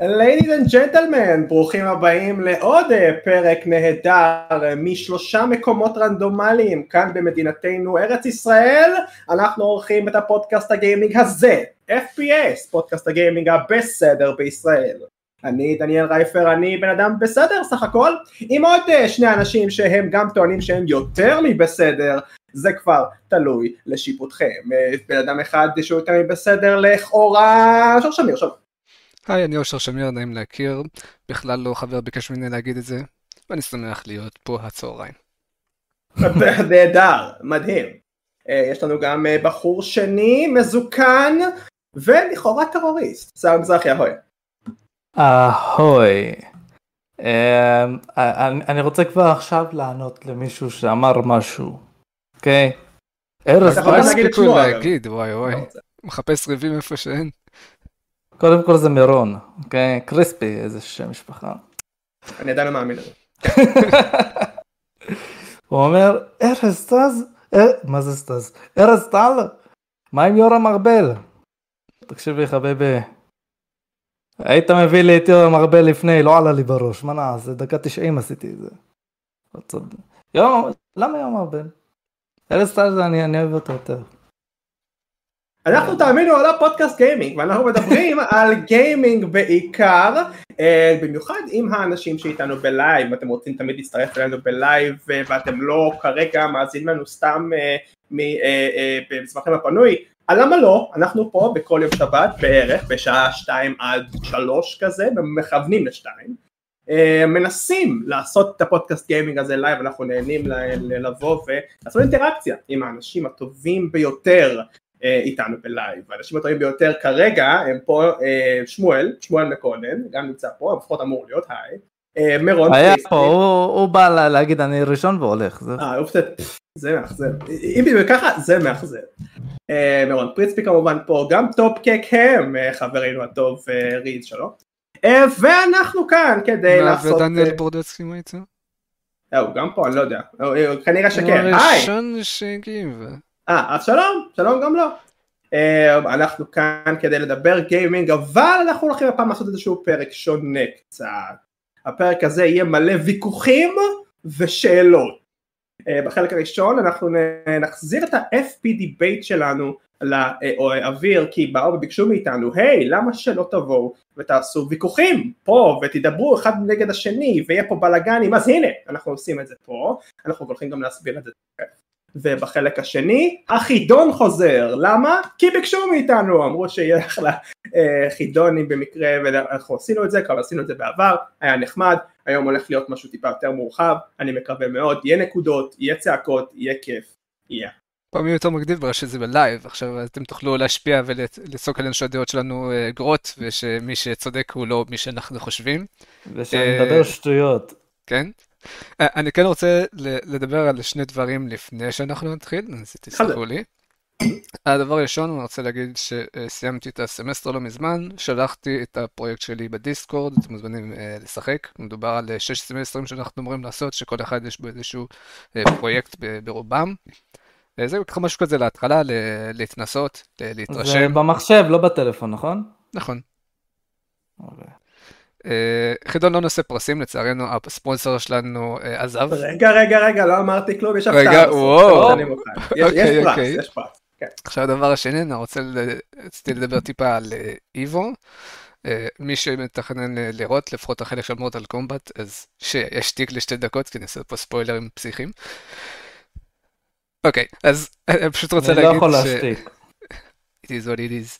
Ladies and gentlemen, ברוכים הבאים לעוד פרק נהדר משלושה מקומות רנדומליים כאן במדינתנו ארץ ישראל. אנחנו עורכים את הפודקאסט הגיימינג הזה FPS, פודקאסט הגיימינג הבסדר בישראל. אני דניאל רייפר, אני בן אדם בסדר סך הכל. עם עוד שני אנשים שהם גם טוענים שהם יותר מבסדר זה כבר תלוי לשיפוטכם. בן אדם אחד שהוא יותר מבסדר לכאורה אושר שמיר שלום היי, אני אושר שמיר, נעים להכיר. בכלל לא חבר ביקש ממני להגיד את זה, ואני שמח להיות פה הצהריים. נהדר, מדהים. יש לנו גם בחור שני, מזוקן, ולכאורה טרוריסט, שר מזרחי, אהוי. אהוי. אני רוצה כבר עכשיו לענות למישהו שאמר משהו, אוקיי? ארז, מה הספיקו להגיד? וואי וואי. מחפש ריבים איפה שאין. קודם כל זה מירון, אוקיי? קריספי, איזה שם משפחה. אני עדיין לא מאמין לזה. הוא אומר, ארז סטאז? מה זה סטאז? ארז טל? מה עם יורם ארבל? תקשיב לי חביבי. היית מביא לי את יורם ארבל לפני, לא עלה לי בראש, מה נעשה? דקה 90 עשיתי את זה. יורם, למה יורם ארבל? ארז טל אני אוהב אותו יותר. אנחנו תאמינו על הפודקאסט גיימינג ואנחנו מדברים על גיימינג בעיקר במיוחד עם האנשים שאיתנו בלייב. אתם רוצים תמיד להצטרף אלינו בלייב ואתם לא כרגע מאזינים לנו סתם בזמנכם הפנוי. אז למה לא? אנחנו פה בכל יום שבת בערך בשעה 2 עד 3 כזה ומכוונים לשתיים. מנסים לעשות את הפודקאסט גיימינג הזה לייב אנחנו נהנים לבוא ולעשות אינטראקציה עם האנשים הטובים ביותר איתנו בלייב, האנשים הטובים ביותר כרגע הם פה שמואל, שמואל מקונן, גם נמצא פה, לפחות אמור להיות, היי, מירון היה פה, הוא בא להגיד אני ראשון והולך, זה מאכזב, אם ככה זה מאכזב, מירון פריצפי כמובן פה, גם טופ קק הם חברינו הטוב ריד שלום, ואנחנו כאן כדי לעשות, ודניאל בורדצקי מה יצא? הוא גם פה, אני לא יודע, כנראה שכן, היי, הוא הראשון שהגיב, אה, אז שלום, שלום גם. לא. אנחנו כאן כדי לדבר גיימינג, אבל אנחנו הולכים הפעם לעשות איזשהו פרק שונה קצת. הפרק הזה יהיה מלא ויכוחים ושאלות. בחלק הראשון אנחנו נחזיר את ה-FP debate שלנו לאוויר, כי באו וביקשו מאיתנו, היי, למה שלא תבואו ותעשו ויכוחים פה ותדברו אחד נגד השני ויהיה פה בלאגנים, אז הנה, אנחנו עושים את זה פה, אנחנו הולכים גם להסביר את זה. ובחלק השני החידון חוזר, למה? כי ביקשו מאיתנו, אמרו שיהיה אחלה אה, חידונים במקרה ואנחנו עשינו את זה, כבר עשינו את זה בעבר, היה נחמד, היום הולך להיות משהו טיפה יותר מורחב, אני מקווה מאוד, יהיה נקודות, יהיה צעקות, יהיה כיף, יהיה. פעם יהיה יותר מגניב בגלל שזה בלייב, עכשיו אתם תוכלו להשפיע ולצעוק עלינו שהדעות שלנו אה, גרועות ושמי שצודק הוא לא מי שאנחנו חושבים. ושאני מדבר שטויות. כן, אה, אני כן רוצה לדבר על שני דברים לפני שאנחנו נתחיל, אז תסלחו לי. הדבר הראשון, אני רוצה להגיד שסיימתי את הסמסטר לא מזמן, שלחתי את הפרויקט שלי בדיסקורד, אתם מוזמנים לשחק, מדובר על שש סמסטרים שאנחנו אמורים לעשות, שכל אחד יש בו איזשהו פרויקט ברובם. זה ככה משהו כזה להתחלה, להתנסות, להתרשם. זה במחשב, לא בטלפון, נכון? נכון. אוקיי. חידון לא נושא פרסים, לצערנו הספונסר שלנו עזב. רגע, רגע, רגע, לא אמרתי כלום, יש הפתעה. רגע, וואו. יש פרס, יש פרס. עכשיו הדבר השני, אני רוצה לדבר טיפה על איבו. מי שמתכנן לראות, לפחות החלק של מורטל קומבט, אז שישתיק לשתי דקות, כי אני אעשה פה ספוילרים פסיכיים. אוקיי, אז אני פשוט רוצה להגיד ש... אני לא יכול להשתיק. It is what it is.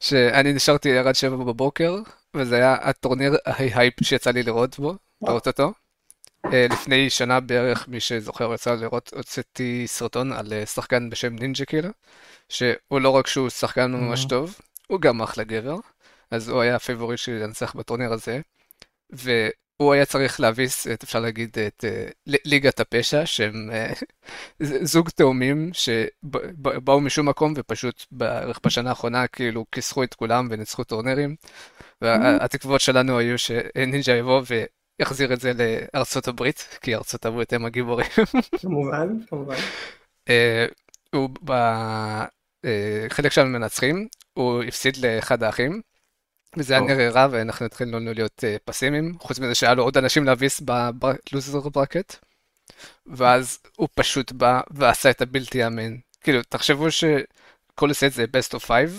שאני נשארתי עד שבע בבוקר, וזה היה הטורניר הכי הייפ שיצא לי לראות בו, לראות אותו. לפני שנה בערך, מי שזוכר יצא לראות, הוצאתי סרטון על שחקן בשם נינג'ה קילר, שהוא לא רק שהוא שחקן ממש טוב, הוא גם אחלה גבר, אז הוא היה הפייבוריט שלי לנצח בטורניר הזה, והוא היה צריך להביס, את, אפשר להגיד, את ליגת הפשע, שהם זוג תאומים שבאו משום מקום ופשוט בערך בשנה האחרונה כאילו כיסחו את כולם וניצחו טורנירים. והתקוות שלנו היו שנינג'ה יבוא ויחזיר את זה לארצות הברית, כי ארצות הברית הם הגיבורים. כמובן, כמובן. הוא בחלק של המנצחים, הוא הפסיד לאחד האחים, וזה היה. נראה רע ואנחנו התחלנו להיות אה, פסימיים, חוץ מזה שהיה לו עוד אנשים להביס בלוזר ברקט. ואז הוא פשוט בא ועשה את הבלתי יאמן. כאילו, תחשבו שכל סט זה best of 5,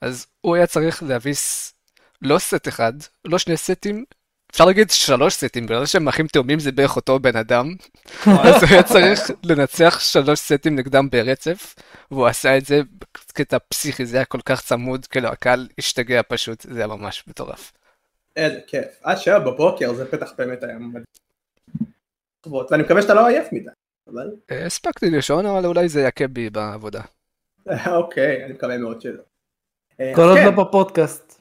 אז הוא היה צריך להביס לא סט אחד, לא שני סטים, אפשר להגיד שלוש סטים, בגלל שהם אחים תאומים זה בערך אותו בן אדם, אז הוא היה צריך לנצח שלוש סטים נגדם ברצף, והוא עשה את זה בקטע פסיכי, זה היה כל כך צמוד, כאילו הקהל השתגע פשוט, זה היה ממש מטורף. איזה כיף. עד שבע בבוקר זה בטח באמת היה מדהים. ואני מקווה שאתה לא עייף מדי. אבל אה, הספקתי לישון, אבל אולי זה יכה בי בעבודה. אוקיי, אני מקווה מאוד שלא. אה, כל עוד כן, לא בפודקאסט.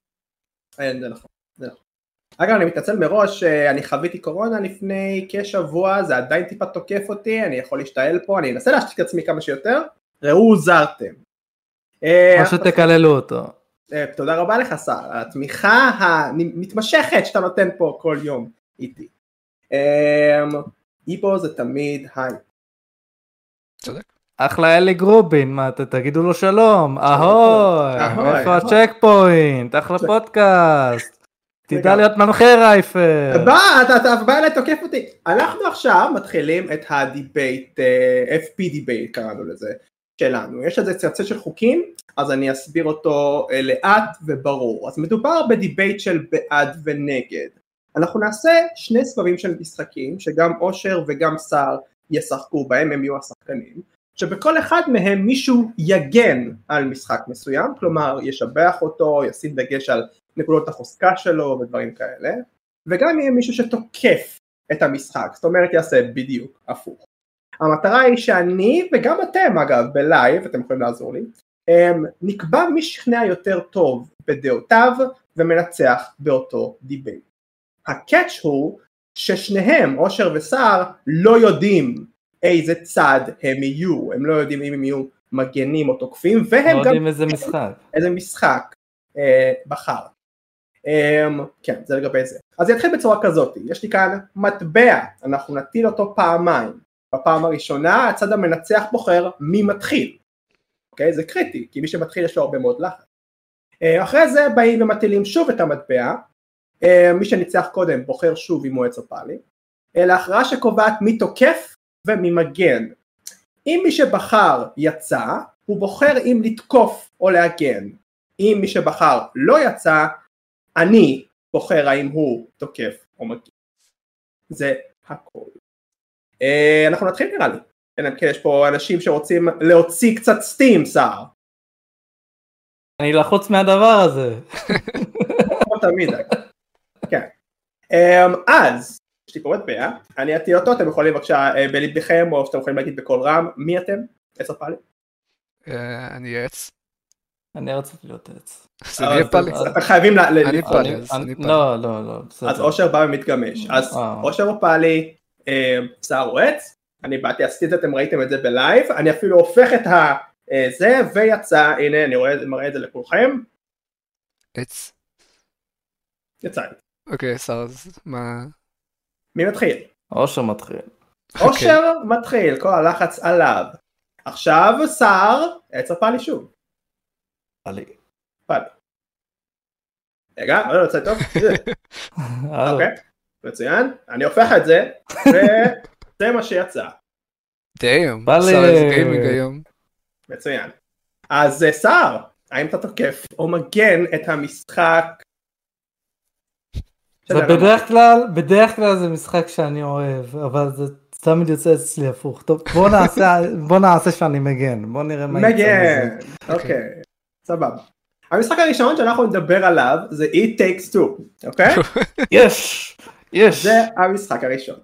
אה, נכון, זה נכון. אגב, אני מתנצל מראש, אה, אני חוויתי קורונה לפני כשבוע, זה עדיין טיפה תוקף אותי, אני יכול להשתעל פה, אני אנסה להשתיק את עצמי כמה שיותר. ראו הוזרתם. אה, או שתקללו אותו. אה, תודה רבה לך שר, על התמיכה המתמשכת שאתה נותן פה כל יום איתי. אה, איבו זה תמיד היי. צודק. אחלה אלי גרובין, מה אתם תגידו לו שלום, אהוי, איפה. הצ'ק פוינט, אחלה פודקאסט. תדע. להיות מנחה רייפר. בא, אתה, בא אליי תוקף אותי. אנחנו עכשיו מתחילים את הדיבייט, אה, FP דיבייט קראנו לזה, שלנו. יש לזה קצת של חוקים, אז אני אסביר אותו אה, לאט וברור. אז מדובר בדיבייט של בעד ונגד. אנחנו נעשה שני סבבים של משחקים, שגם אושר וגם סער ישחקו בהם, הם יהיו השחקנים. שבכל אחד מהם מישהו יגן על משחק מסוים, כלומר ישבח אותו, ישים דגש על נקודות החוזקה שלו ודברים כאלה, וגם יהיה מישהו שתוקף את המשחק, זאת אומרת יעשה בדיוק הפוך. המטרה היא שאני וגם אתם אגב בלייב, אתם יכולים לעזור לי, אמ, נקבע מי שכנע יותר טוב בדעותיו ומנצח באותו debate. ה catch הוא ששניהם, אושר וסער, לא יודעים איזה צד הם יהיו, הם לא יודעים אם הם יהיו מגנים או תוקפים, לא והם גם יודעים איזה משחק. איזה משחק אה, בחר. אה, כן, זה לגבי זה. אז יתחיל בצורה כזאת, יש לי כאן מטבע, אנחנו נטיל אותו פעמיים. בפעם הראשונה הצד המנצח בוחר מי מתחיל. אוקיי? זה קריטי, כי מי שמתחיל יש לו הרבה מאוד לחץ. אה, אחרי זה באים ומטילים שוב את המטבע, אה, מי שניצח קודם בוחר שוב אם הוא עץ או פאלי, אה, להכרעה שקובעת מי תוקף ומי מגן. אם מי שבחר יצא, הוא בוחר אם לתקוף או להגן. אם מי שבחר לא יצא, אני בוחר האם הוא תוקף או מגן. זה הכל. אה, אנחנו נתחיל נראה לי. אלא אם כן יש פה אנשים שרוצים להוציא קצת סטים סער. אני לחוץ מהדבר הזה. לא תמיד. כן. אמ, אז, יש לי פה מטבע, אני אטיל אותו, אתם יכולים בבקשה אה, בליבכם או שאתם יכולים להגיד בקול רם, מי אתם? עשר פעלים? אה, אני עץ. אני רציתי להיות עץ. אז אני. אז אתם חייבים ל... אני אז פאלי. לא, לא, לא, בסדר. אז אושר בא ומתגמש. אז אה. אושר או פאלי, אה, סער או עץ, אני באתי עשיתי את זה, אתם ראיתם את זה בלייב, אני אפילו הופך את הזה, ויצא, הנה אני רואה, מראה את זה לכולכם, עץ. יצא. אוקיי, שר, אז מה... מי מתחיל? אושר מתחיל. אושר מתחיל, כל הלחץ עליו. עכשיו סער, עץ או פאלי שוב. עלי. פאלי. רגע, לא יוצא טוב. הלו. אוקיי, מצוין, אני הופך את זה, וזה מה שיצא. שר איזה גיימינג היום. מצוין. אז אה, סער, האם אתה תוקף או מגן את המשחק? זה בדרך כלל, בדרך כלל זה משחק שאני אוהב, אבל זה תמיד יוצא אצלי הפוך. טוב, בוא נעשה, בוא נעשה שאני מגן, בוא נראה מה יצא מגן, מזה. אוקיי, סבבה. המשחק הראשון שאנחנו נדבר עליו זה It Takes Two, אוקיי? יש, יש. זה המשחק הראשון.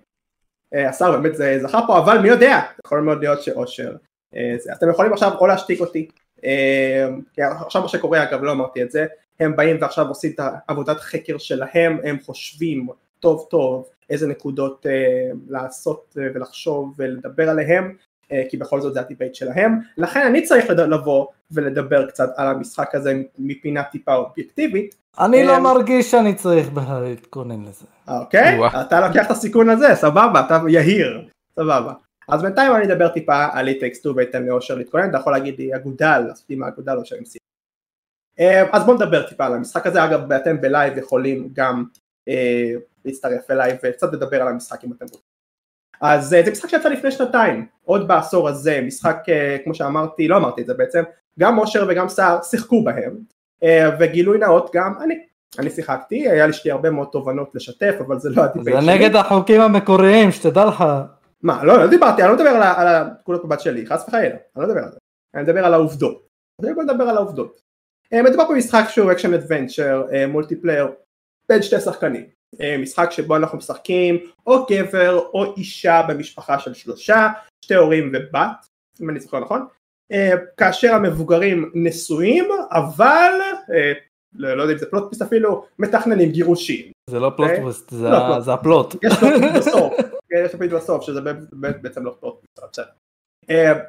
אה, השר באמת זה זכה פה, אבל מי יודע, יכול מאוד להיות שאושר. אה, אתם יכולים עכשיו או להשתיק אותי, אה, כי עכשיו מה שקורה אגב לא אמרתי את זה, הם באים ועכשיו עושים את העבודת חקר שלהם, הם חושבים טוב טוב איזה נקודות לעשות ולחשוב ולדבר עליהם, כי בכל זאת זה הדיבייט שלהם, לכן אני צריך לבוא ולדבר קצת על המשחק הזה מפינה טיפה אובייקטיבית, אני לא אמ, מרגיש שאני צריך בכלל להתכונן לזה. אוקיי? אתה לוקח את הסיכון הזה, סבבה, אתה יהיר, סבבה. אז בינתיים אני אדבר טיפה על It Takes 2 ואתן לאושר להתכונן, אתה יכול להגיד לי אגודל, עשיתי מהאגודל או שאני. אה, אז בואו נדבר טיפה על המשחק הזה, אגב אתם בלייב יכולים גם אה, להצטרף אליי וקצת לדבר על המשחק אם אתם רוצים. אז אה, זה משחק שיצא לפני שנתיים, עוד בעשור הזה, משחק אה, כמו שאמרתי, לא אמרתי את זה בעצם, גם אושר וגם סער שיחקו בהם, אה, וגילוי נאות גם אני, אני שיחקתי, היה לי הרבה מאוד תובנות לשתף, אבל זה לא הדיבייט שלי. זה נגד החוקים המקוריים, שתדע לך. מה, לא, לא דיברתי, אני לא מדבר על הנקודות מבט שלי, חס וחלילה, אני לא מדבר על זה, אני מדבר על העובדות. אז בוא נדבר על העובדות. מדובר במשחק שהוא action adventure, multiplayer, בין שתי שחקנים. אה, משחק שבו אנחנו משחקים או גבר או אישה במשפחה של שלושה, שתי הורים ובת, אם אני זוכר נכון, אה, כאשר המבוגרים נשואים, אבל, אה, לא, לא יודע אם זה פלוט אפילו, מתכננים גירושים. זה לא פלוט פוסט, זה, לא זה הפלוט. יש פלוט בסוף, יש פלוט בסוף, שזה בעצם לא פלוט בסדר.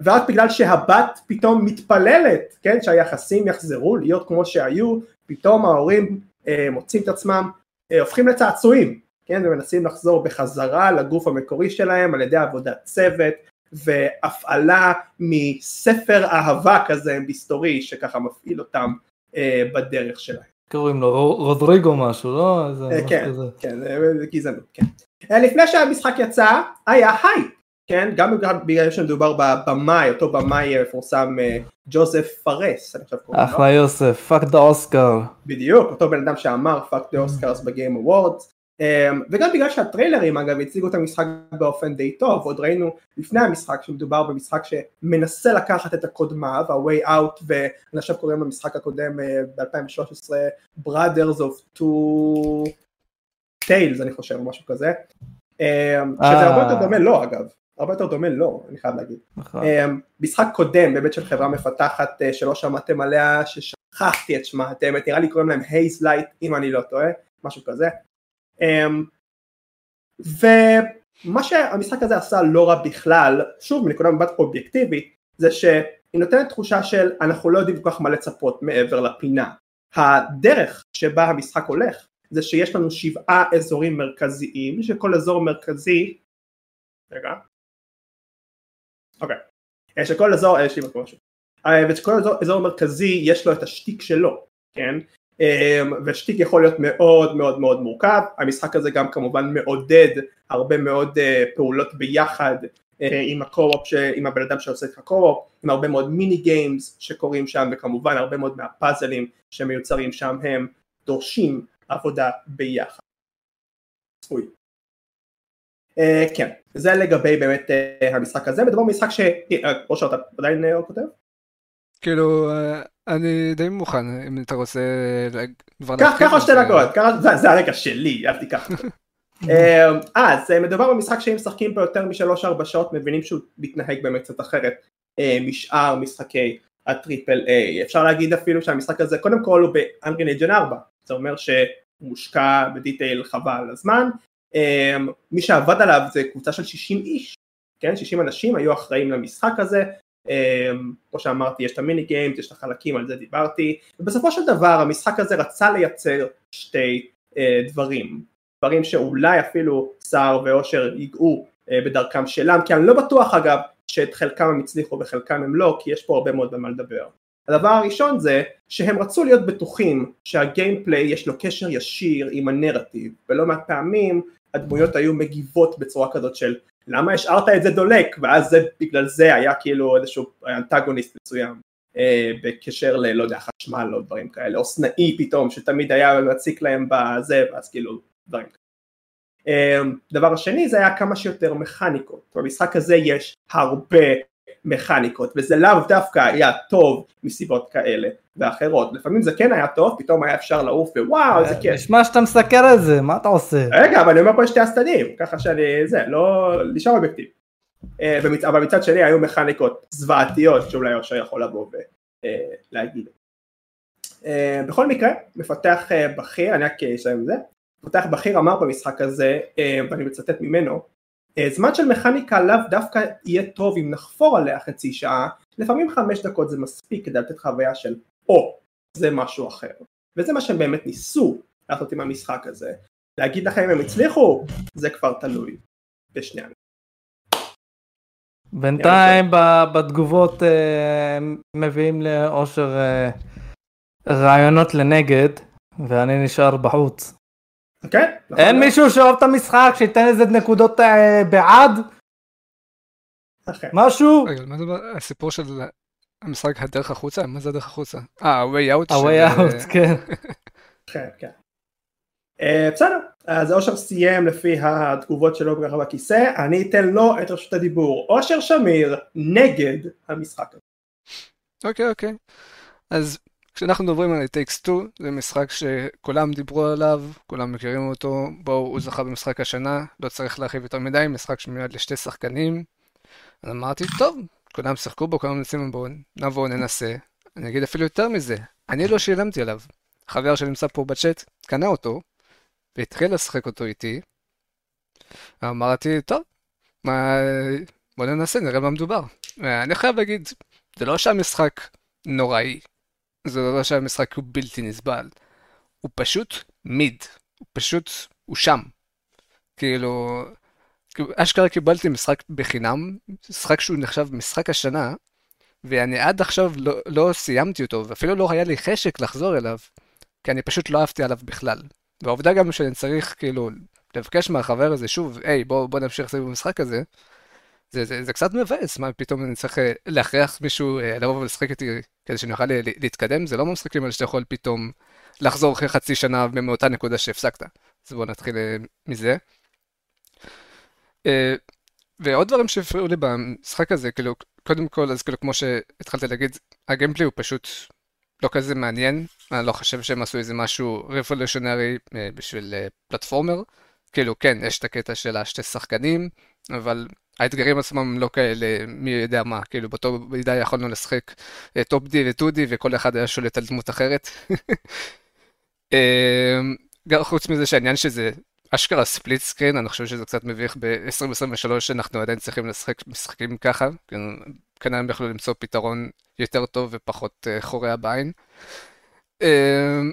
ורק בגלל שהבת פתאום מתפללת, כן, שהיחסים יחזרו להיות כמו שהיו, פתאום ההורים מוצאים את עצמם הופכים לצעצועים, כן, ומנסים לחזור בחזרה לגוף המקורי שלהם על ידי עבודת צוות והפעלה מספר אהבה כזה מסתורי שככה מפעיל אותם אה, בדרך שלהם. קוראים לו רודריגו משהו, לא? אה, כן, כן, זה גזענות, כן. אה, לפני שהמשחק יצא היה הייפ, כן, גם בגלל שמדובר בבמאי, אותו במאי מפורסם ג'וזף פארס, אני חושב קוראים לו. אחלה יוסף, fuck the Oscar. בדיוק, אותו בן אדם שאמר fuck the Oscars ב Game Awards, וגם בגלל שהטריילרים אגב הציגו את המשחק באופן די טוב, עוד ראינו לפני המשחק שמדובר במשחק שמנסה לקחת את הקודמיו, A Way Out, ואני עכשיו קוראים למשחק הקודם ב-2013 Brothers of Two Tales אני חושב או משהו כזה, שזה הרבה יותר דומה לו אגב, הרבה יותר דומה לו, אני חייב להגיד. נכון. אמ, משחק קודם באמת של חברה מפתחת אה, שלא שמעתם עליה, ששכחתי את שמה, אתם נראה לי קוראים להם Hazelight, אם אני לא טועה, משהו כזה. אמ, ומה שהמשחק הזה עשה לא רע בכלל, שוב מנקודה מבט אובייקטיבית, זה שהיא נותנת תחושה של אנחנו לא יודעים כל כך מה לצפות מעבר לפינה. הדרך שבה המשחק הולך זה שיש לנו שבעה אזורים מרכזיים, שכל אזור מרכזי, רגע, אוקיי. אה, שכל אזור, יש לי משהו. ושכל אזור, אזור מרכזי יש לו את השטיק שלו, כן? והשטיק יכול להיות מאוד מאוד מאוד מורכב, המשחק הזה גם כמובן מעודד הרבה מאוד אה, פעולות ביחד אה, עם הקו-אופ, עם הבן אדם שעושה את הקו-אופ, עם הרבה מאוד מיני גיימס שקורים שם וכמובן הרבה מאוד מהפאזלים שמיוצרים שם הם דורשים עבודה ביחד. אוי, אה, כן, זה לגבי באמת אה, המשחק הזה, מדובר במשחק ש... אה, אושר אתה עדיין כותב? כאילו, אני די מוכן, אם אתה רוצה כבר קח עוד שתי דקות, זה הרקע שלי, אל תיקח. אז מדובר במשחק שאם משחקים פה יותר משלוש-ארבע שעות מבינים שהוא מתנהג באמת קצת אחרת משאר משחקי הטריפל איי. אפשר להגיד אפילו שהמשחק הזה קודם כל הוא באנגרין אג'ן 4, זה אומר שהוא מושקע בדיטייל חבל הזמן, מי שעבד עליו זה קבוצה של 60 איש, כן, 60 אנשים היו אחראים למשחק הזה, אמ, כמו שאמרתי יש את המיני גיימס, יש את החלקים, על זה דיברתי, ובסופו של דבר המשחק הזה רצה לייצר שתי אה, דברים, דברים שאולי אפילו סער ואושר ייגעו אה, בדרכם שלם, כי אני לא בטוח אגב שאת חלקם הם הצליחו וחלקם הם לא, כי יש פה הרבה מאוד במה לדבר. הדבר הראשון זה שהם רצו להיות בטוחים שהגיימפליי יש לו קשר ישיר עם הנרטיב ולא מעט פעמים הדמויות היו מגיבות בצורה כזאת של למה השארת את זה דולק? ואז זה בגלל זה היה כאילו איזשהו אנטגוניסט מסוים אה, בקשר ללא יודע חשמל או דברים כאלה או סנאי פתאום שתמיד היה מציק להם בזה ואז כאילו דברים כאלה. אה, דבר השני זה היה כמה שיותר מכניקות. במשחק הזה יש הרבה מכניקות וזה לאו דווקא היה טוב מסיבות כאלה ואחרות לפעמים זה כן היה טוב פתאום היה אפשר לעוף ווואו איזה כיף. נשמע שאתה מסתכל על זה מה אתה עושה? רגע אבל אני אומר פה שתי הצדדים ככה שאני זה לא נשאר אובייקטיב. אה, אבל מצד שני היו מכניקות זוועתיות שאולי אושר יכול לבוא ולהגיד. אה, בכל מקרה מפתח אה, בכיר אני רק אסיים עם זה מפתח בכיר אמר במשחק הזה ואני מצטט ממנו אה, זמן של מכניקה לאו דווקא יהיה טוב אם נחפור עליה חצי שעה, לפעמים חמש דקות זה מספיק כדי לתת חוויה של או, זה משהו אחר. וזה מה שהם באמת ניסו לעשות עם המשחק הזה. להגיד לכם אם הם הצליחו, זה כבר תלוי בשני אנשים. בינתיים בתגובות אה, מביאים לאושר אה, רעיונות לנגד, ואני נשאר בחוץ. כן. אין. מישהו שאוהב את המשחק, שייתן איזה נקודות אה, בעד? אכן. משהו? רגע, מה זה הסיפור של המשחק הדרך החוצה? מה זה הדרך החוצה? אה, ה-way out. ה-way של- out, כן. כן, כן. אה, בסדר, אז אושר סיים לפי התגובות שלו ככה בכיסא, אני אתן לו את רשות הדיבור. אושר שמיר נגד המשחק הזה. אוקיי, אוקיי. אז כשאנחנו מדברים על Takes Two, זה משחק שכולם דיברו עליו, כולם מכירים אותו, בואו, הוא זכה במשחק השנה, לא צריך להרחיב יותר מדי, משחק שמיועד לשתי שחקנים. אז אמרתי, טוב, כולם שיחקו בו, כולם מנסים בו, נבוא ננסה. אני אגיד אפילו יותר מזה, אני לא שילמתי עליו. חבר שנמצא פה בצ'אט קנה אותו, והתחיל לשחק אותו איתי. אמרתי, טוב, מה... בוא ננסה, נראה מה מדובר. אני חייב להגיד, זה לא שהמשחק נוראי, זה לא שהמשחק הוא בלתי נסבל, הוא פשוט מיד, הוא פשוט, הוא שם. כאילו, אשכרה קיבלתי משחק בחינם, משחק שהוא נחשב משחק השנה, ואני עד עכשיו לא, לא סיימתי אותו, ואפילו לא היה לי חשק לחזור אליו, כי אני פשוט לא אהבתי עליו בכלל. והעובדה גם שאני צריך כאילו לבקש מהחבר הזה שוב, היי בוא, בוא נמשיך סביב במשחק הזה, זה, זה, זה קצת מבאס, מה פתאום אני צריך אה, להכריח מישהו אה, לבוא ולשחק איתי כדי שאני אוכל ל- להתקדם, זה לא משחקים האלה שאתה יכול פתאום לחזור אחרי חצי שנה מאותה נקודה שהפסקת. אז בואו נתחיל אה, מזה. אה, ועוד דברים שהפריעו לי במשחק הזה, כאילו, קודם כל, אז כאילו, כמו שהתחלתי להגיד, הגיימפלי הוא פשוט לא כזה מעניין, אני לא חושב שהם עשו איזה משהו revolutionary אה, בשביל אה, platformer. כאילו, כן, יש את הקטע של השתי שחקנים, אבל האתגרים עצמם לא כאלה, מי יודע מה, כאילו באותו מידה יכולנו לשחק טופ די וטו די וכל אחד היה שולט על דמות אחרת. חוץ מזה שהעניין שזה אשכרה split screen, אני חושב שזה קצת מביך ב-2023 שאנחנו עדיין צריכים לשחק משחקים ככה, כן, כנראה הם יכלו למצוא פתרון יותר טוב ופחות אה, חורע בעין. אמ,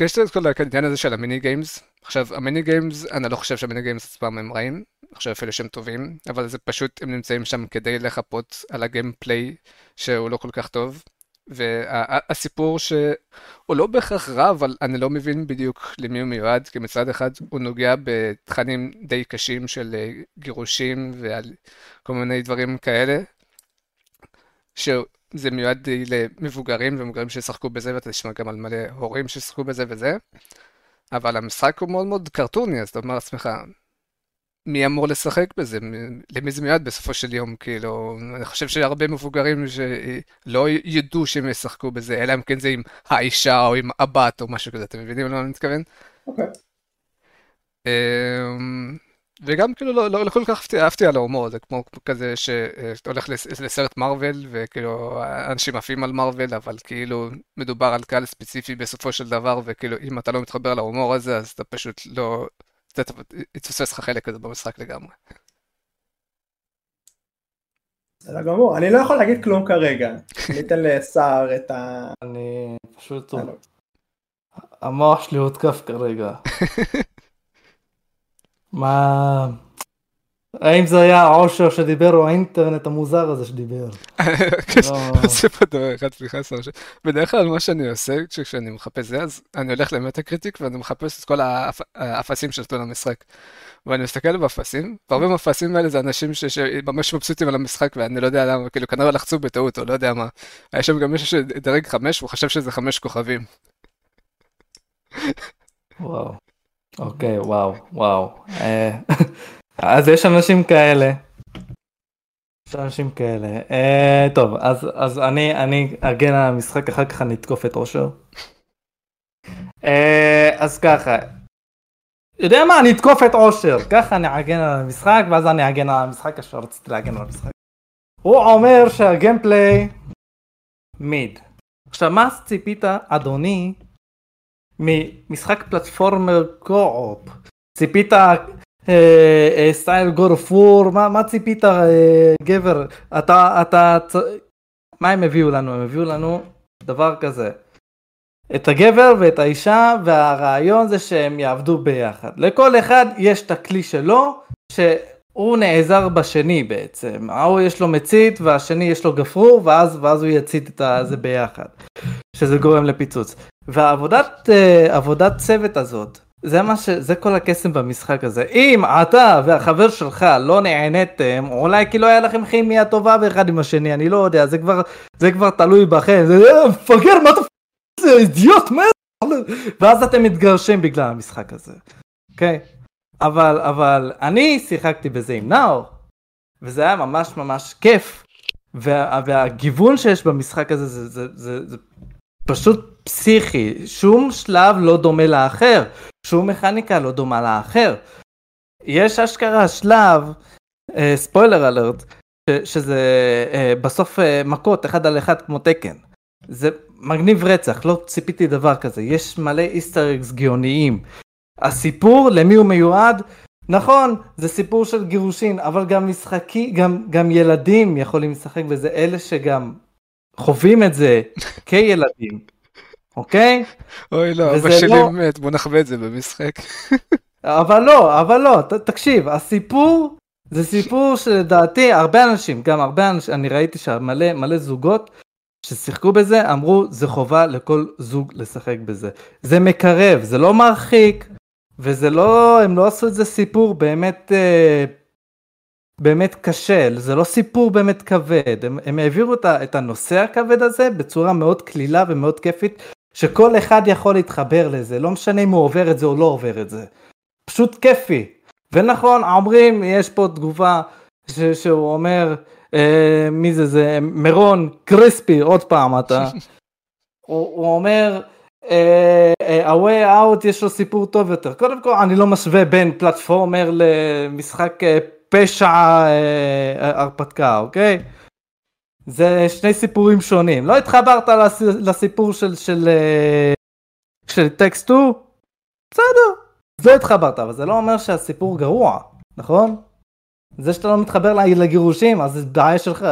יש את כל העניין הזה של ה mini games. עכשיו, ה mini games, אני לא חושב שה mini games עצמם הם רעים, אני חושב אפילו שהם טובים, אבל זה פשוט, הם נמצאים שם כדי לחפות על ה gameplay שהוא לא כל כך טוב. והסיפור שהוא לא בהכרח רע, אבל אני לא מבין בדיוק למי הוא מיועד, כי מצד אחד הוא נוגע בתכנים די קשים של אה, גירושים ועל כל מיני דברים כאלה, שזה מיועד למבוגרים ומבוגרים שישחקו בזה, ואתה תשמע גם על מלא הורים שישחקו בזה וזה, אבל המשחק הוא מאוד מאוד קרטוני, אז אתה אומר לעצמך, מי אמור לשחק בזה? למי זה מיועד בסופו של יום? כאילו, אני חושב שהרבה מבוגרים שלא ידעו שהם ישחקו בזה, אלא אם כן זה עם האישה או עם הבת או משהו כזה, אתם מבינים למה אני מתכוון? אוקיי. אמ, וגם כאילו לא, לא, לא כל כך אהבתי, על ההומור, זה כמו כזה שאתה הולך לס- לסרט מארוול וכאילו אנשים עפים על מארוול, אבל כאילו מדובר על קהל ספציפי בסופו של דבר, וכאילו אם אתה לא מתחבר להומור הזה אז אתה פשוט לא, אתה יתפספס לך חלק כזה במשחק לגמרי. בסדר גמור, אני לא יכול להגיד כלום כרגע. אני אתן לסער את ה... אני פשוט... המוח שלי הותקף כרגע. מה... האם זה היה האושר שדיבר או האינטרנט המוזר הזה שדיבר? לא. זה פה דבר אחד, סליחה, ש- בדרך כלל מה שאני עושה כש- כשאני מחפש זה, אז אני הולך ל Metacritic ואני מחפש את כל האפ- האפסים של תון המשחק. ואני מסתכל באפסים, והרבה מהאפסים האלה זה אנשים שממש מבסוטים על המשחק ואני לא יודע למה, כאילו כנראה לחצו בטעות או לא יודע מה. היה שם גם מישהו שדרג חמש, והוא חשב שזה חמש כוכבים. וואו. אוקיי, וואו, וואו. אז יש אנשים כאלה. יש אנשים כאלה. אה, טוב, אז, אז אני, אני אגן על המשחק, אחר כך אני אתקוף את אושר. אה, אז ככה. יודע מה? אני אתקוף את אושר. ככה אני אגן על המשחק, ואז אני אגן על המשחק אשר רציתי להגן על המשחק. הוא אומר שה gameplay mid. עכשיו, מה ציפית, אדוני, ממשחק platformer co-op? ציפית style God of War? מה מה ציפית אה, גבר? אתה, אתה, מה הם הביאו לנו? הם הביאו לנו דבר כזה. את הגבר ואת האישה והרעיון זה שהם יעבדו ביחד. לכל אחד יש את הכלי שלו שהוא נעזר בשני בעצם. ההוא יש לו מצית והשני יש לו גפרור ואז, ואז הוא יצית את זה ביחד. שזה גורם לפיצוץ. והעבודת אה, עבודת צוות הזאת, זה מה ש... זה כל הקסם במשחק הזה. אם אתה והחבר שלך לא נהניתם, אולי כי לא היה לכם כימיה טובה באחד עם השני, אני לא יודע, זה כבר, זה כבר תלוי בכם. זה "אה, מפגר, מה אתה... זה אידיוט, מה... ואז אתם מתגרשים בגלל המשחק הזה. אוקיי? אבל, אבל אני שיחקתי בזה עם נאור, וזה היה ממש ממש כיף. וה, והגיוון שיש במשחק הזה זה, זה, זה, זה פשוט פסיכי, שום שלב לא דומה לאחר, שום מכניקה לא דומה לאחר. יש אשכרה שלב, ספוילר אלרט, ש, שזה אה, בסוף אה, מכות אחד על אחד כמו תקן. זה מגניב רצח, לא ציפיתי דבר כזה, יש מלא איסטר אקס גאוניים. הסיפור, למי הוא מיועד? נכון, זה סיפור של גירושין, אבל גם משחקי, גם, גם ילדים יכולים לשחק בזה, אלה שגם חווים את זה כילדים, אוקיי? אוי לא, אבא שלי לא- מת, בוא נחווה את זה במשחק. אבל לא, אבל לא, ת, תקשיב, הסיפור זה סיפור שלדעתי הרבה אנשים, גם הרבה אנשים, אני ראיתי שמלא מלא זוגות ששיחקו בזה, אמרו זה חובה לכל זוג לשחק בזה. זה מקרב, זה לא מרחיק, וזה לא, הם לא עשו את זה סיפור באמת, אה, באמת קשה, זה לא סיפור באמת כבד, הם, הם העבירו את, את הנושא הכבד הזה בצורה מאוד קלילה ומאוד כיפית, שכל אחד יכול להתחבר לזה, לא משנה אם הוא עובר את זה או לא עובר את זה. פשוט כיפי. ונכון, אומרים, יש פה תגובה ש- שהוא אומר, אה, מי זה זה, מירון קריספי, עוד פעם אתה. הוא, הוא אומר, אה, אה, ה-way out יש לו סיפור טוב יותר. קודם כל, אני לא משווה בין פלטפורמר למשחק אה, פשע אה, הרפתקה, אוקיי? זה שני סיפורים שונים. לא התחברת לס- לסיפור של, של, אה, של טקסט 2? בסדר, לא התחברת, אבל זה לא אומר שהסיפור גרוע, נכון? זה שאתה לא מתחבר לגירושים, אז זה בעיה שלך.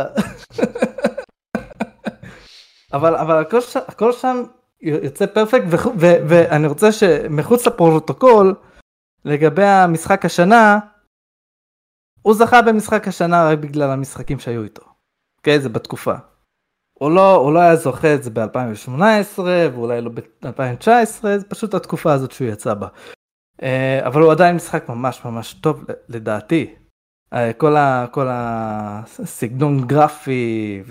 אבל, אבל הכל, ש... הכל שם יוצא פרפקט, ו... ו... ואני רוצה שמחוץ לפרוטוקול, לגבי המשחק השנה, הוא זכה במשחק השנה רק בגלל המשחקים שהיו איתו. אוקיי? זה בתקופה. הוא לא, הוא לא היה זוכה את זה ב-2018 ואולי לא ב-2019, זה פשוט התקופה הזאת שהוא יצא בה. אה, אבל הוא עדיין משחק ממש ממש טוב לדעתי. אה, כל, ה, כל הסגנון גרפי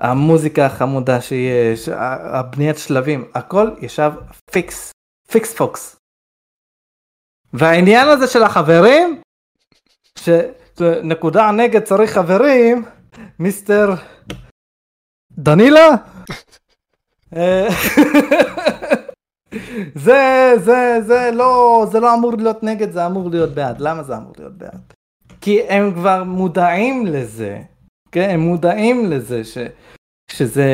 והמוזיקה החמודה שיש, הבניית שלבים, הכל ישב פיקס, פיקס פוקס. והעניין הזה של החברים, שנקודה נגד צריך חברים, mister דנילה? אה, זה, זה, זה לא, זה לא אמור להיות נגד, זה אמור להיות בעד. למה זה אמור להיות בעד? כי הם כבר מודעים לזה, כן? הם מודעים לזה ש, שזה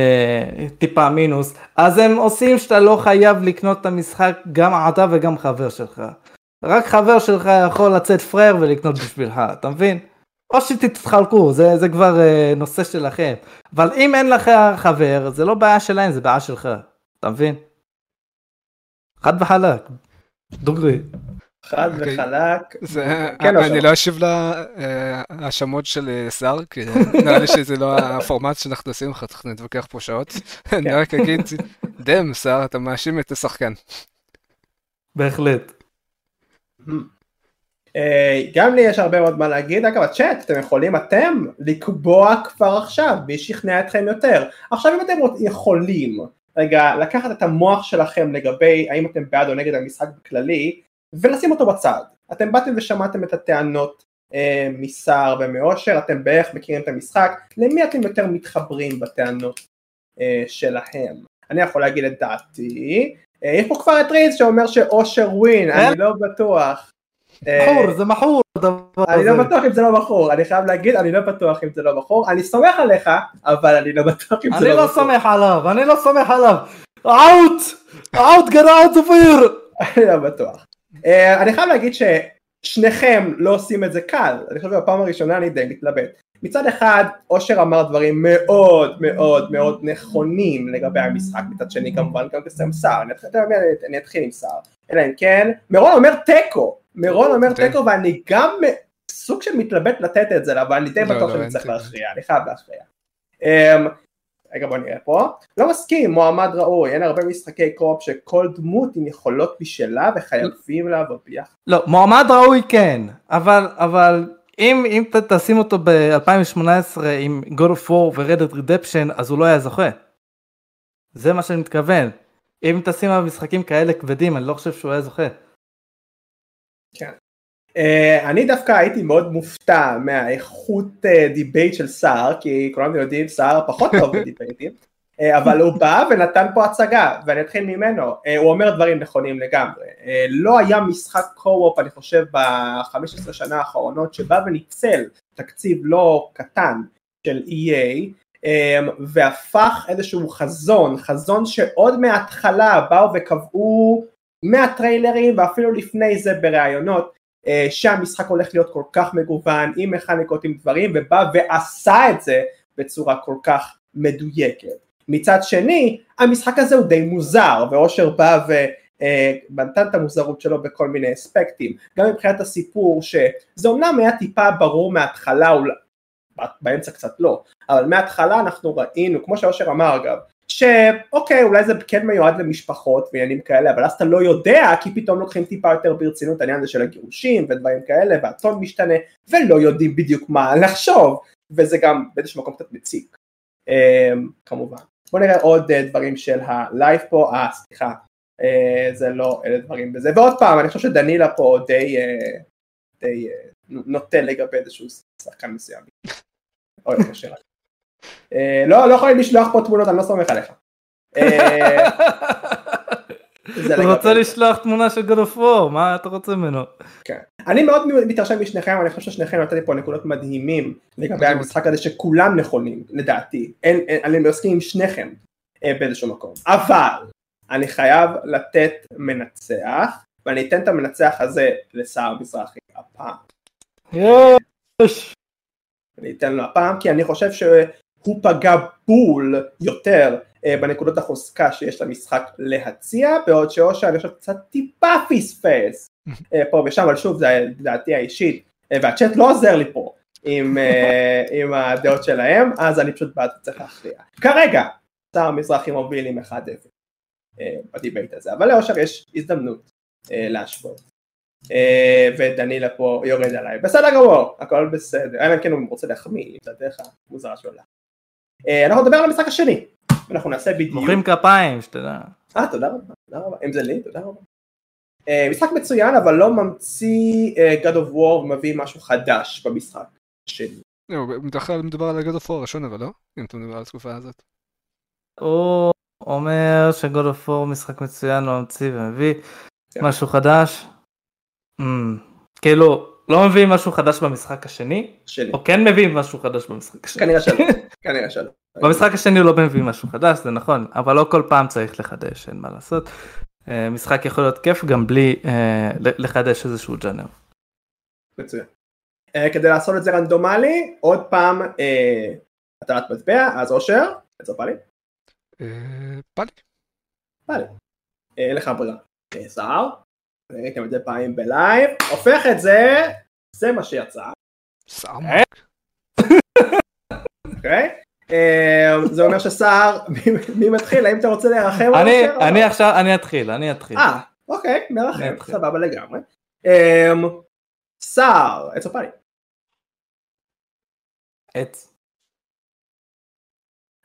טיפה מינוס, אז הם עושים שאתה לא חייב לקנות את המשחק גם אתה וגם חבר שלך. רק חבר שלך יכול לצאת פראייר ולקנות בשבילך, אתה מבין? או שתתחלקו, זה, זה כבר uh, נושא שלכם. אבל אם אין לך חבר, זה לא בעיה שלהם, זה בעיה שלך. אתה מבין? חד וחלק. דוגרי. חד אוקיי. וחלק. זה, כן, אני אושר. לא אשיב להאשמות של אה, שר, כי נראה לי שזה לא הפורמט שאנחנו עושים לך, אנחנו נתווכח פה שעות. אני רק אגיד, דם, שר, אתה מאשים את השחקן. בהחלט. אה, גם לי יש הרבה מאוד מה להגיד, אגב הצ'אט, אתם יכולים אתם לקבוע כבר עכשיו, מי שכנע אתכם יותר. עכשיו אם אתם יכולים, רגע, לקחת את המוח שלכם לגבי האם אתם בעד או נגד המשחק בכללי, ולשים אותו בצד. אתם באתם ושמעתם את הטענות אה, מסער ומאושר, אתם בערך מכירים את המשחק, למי אתם יותר מתחברים בטענות אה, שלהם? אני יכול להגיד את דעתי, יש פה כבר את ריז שאומר שאושר ווין, אני לא בטוח. אה, מכור, זה מכור הדבר אני. לא בטוח אם זה לא בחור, אני חייב להגיד, אני לא בטוח אם זה לא בחור, אני סומך עליך, אבל אני לא בטוח אם זה אני לא לא בחור. סומך עליו, אני לא סומך עליו. אאוט! אאוט גרעת אופיר! אני לא בטוח. אה, אני חייב להגיד ששניכם לא עושים את זה קל, אני חושב שבפעם הראשונה אני די מתלבט. מצד אחד, אושר אמר דברים מאוד מאוד מאוד נכונים לגבי המשחק, מצד שני כמובן גם תסיים סער, אני אתחיל- אני- אני אתחיל עם סער, אלא אם כן, מירון אומר תיקו, מירון אומר אוקיי. תיקו ואני גם סוג של מתלבט לתת את זה, אבל אני די לא, בטוח לא, שאני צריך. להכריע, אני חייב להכריע. רגע בוא נראה פה, לא מסכים, מועמד ראוי, אין הרבה משחקי קרופ שכל דמות עם יכולות משלה וחייבים לעבוד ביחד. לא, מועמד ראוי כן, אבל, אבל אם, אם ת, תשים אותו ב-2018 עם God of War ו-Red Dead Redemption, אז הוא לא היה זוכה. זה מה שאני מתכוון. אם תשים עליו משחקים כאלה כבדים, אני לא חושב שהוא היה זוכה. כן. אה, אני דווקא הייתי מאוד מופתע מהאיכות אה, דיבייט של סער, כי כולנו יודעים סער פחות טוב בדיבייטים, אה, אבל הוא בא ונתן פה הצגה, ואני אתחיל ממנו, אה, הוא אומר דברים נכונים לגמרי. אה, לא היה משחק co-op, אני חושב, ב-15 שנה האחרונות, שבא וניצל תקציב לא קטן של EA, אמ, והפך איזשהו חזון, חזון שעוד מההתחלה באו וקבעו מהטריילרים ואפילו לפני זה בראיונות אה, שהמשחק הולך להיות כל כך מגוון עם מכניקות עם דברים ובא ועשה את זה בצורה כל כך מדויקת. מצד שני המשחק הזה הוא די מוזר ואושר בא ונתן את המוזרות שלו בכל מיני אספקטים גם מבחינת הסיפור שזה אומנם היה טיפה ברור מההתחלה אולי באמצע קצת לא אבל מההתחלה אנחנו ראינו כמו שאושר אמר אגב שאוקיי אולי זה כן מיועד למשפחות ועניינים כאלה אבל אז אתה לא יודע כי פתאום לוקחים טיפה יותר ברצינות העניין הזה של הגירושים ודברים כאלה והטון משתנה ולא יודעים בדיוק מה לחשוב וזה גם באיזשהו מקום קצת מציק. אמ, כמובן. בוא נראה עוד אה, דברים של הלייב פה. אה סליחה. אה, זה לא אלה דברים בזה. ועוד פעם אני חושב שדנילה פה די אה, די נוטה לגבי איזשהו שחקן מסוים. אוי לא, לא יכולים לשלוח פה תמונות, אני לא סומך עליך. אה, הוא רוצה לשלוח תמונה של God of War, מה אתה רוצה ממנו? כן. אני מאוד מתרשם משניכם, אני חושב ששניכם נתתי פה נקודות מדהימים לגבי המשחק הזה שכולם נכונים, לדעתי. אני מסכים עם שניכם אה, באיזשהו מקום. אבל אני חייב לתת מנצח, ואני אתן את המנצח הזה לסער מזרחי הפעם. יש! אני אתן לו הפעם כי אני חושב הוא פגע בול יותר אה, בנקודות החוזקה שיש למשחק להציע, בעוד שאושר אני חושב קצת טיפה פספס אה, פה ושם, אבל שוב זה דעתי האישית, אה, והצ'אט לא עוזר לי פה עם, עם הדעות שלהם, אז אני פשוט בעד צריך להכריע. כרגע, שר מזרחי מוביל עם 1-0 בדיבייט הזה, אבל לאושר יש הזדמנות להשוות. ודנילה פה יורד עליי, בסדר גמור, הכל בסדר, אלא אם כן הוא רוצה להחמיא, אם זה הדרך המוזרה שלו. אה, אנחנו נדבר על המשחק השני, אנחנו נעשה בדיוק. מוחאים כפיים, שתדע. אה, תודה רבה, תודה רבה, אם זה לי, תודה רבה. Uh, משחק מצוין, אבל לא ממציא uh, God of War מביא משהו חדש במשחק שלי. לא, בדרך כלל מדובר על God of War הראשון, אבל לא? אם אתה מדבר על התקופה הזאת. הוא אומר ש-God of War משחק מצוין, לא ממציא ומביא כן. משהו חדש. Mm, כאילו, לא מביאים משהו חדש במשחק השני, שני. או כן מביאים משהו חדש במשחק השני. כנראה שלא, כנראה שלא. במשחק השני הוא לא מביא משהו חדש, זה נכון, אבל לא כל פעם צריך לחדש, אין מה לעשות. אה, משחק יכול להיות כיף גם בלי אה, לחדש איזשהו ג'אנר. מצוין. אה, כדי לעשות את זה רנדומלי, עוד פעם הטלת מטבע, אז אושר, איזה פאלי? פאלי. פאלי. אין לך ברירה. סער. ראיתם את זה פעמים בלייב, הופך את זה, זה מה שיצא. סעמק. אוקיי? אה, זה אומר שסער, מי מתחיל? האם אתה רוצה להרחם? אני עכשיו, אני אתחיל, אני אתחיל. אה, אוקיי, מרחם, סבבה לגמרי. אה, סער, עץ או פאלי? עץ.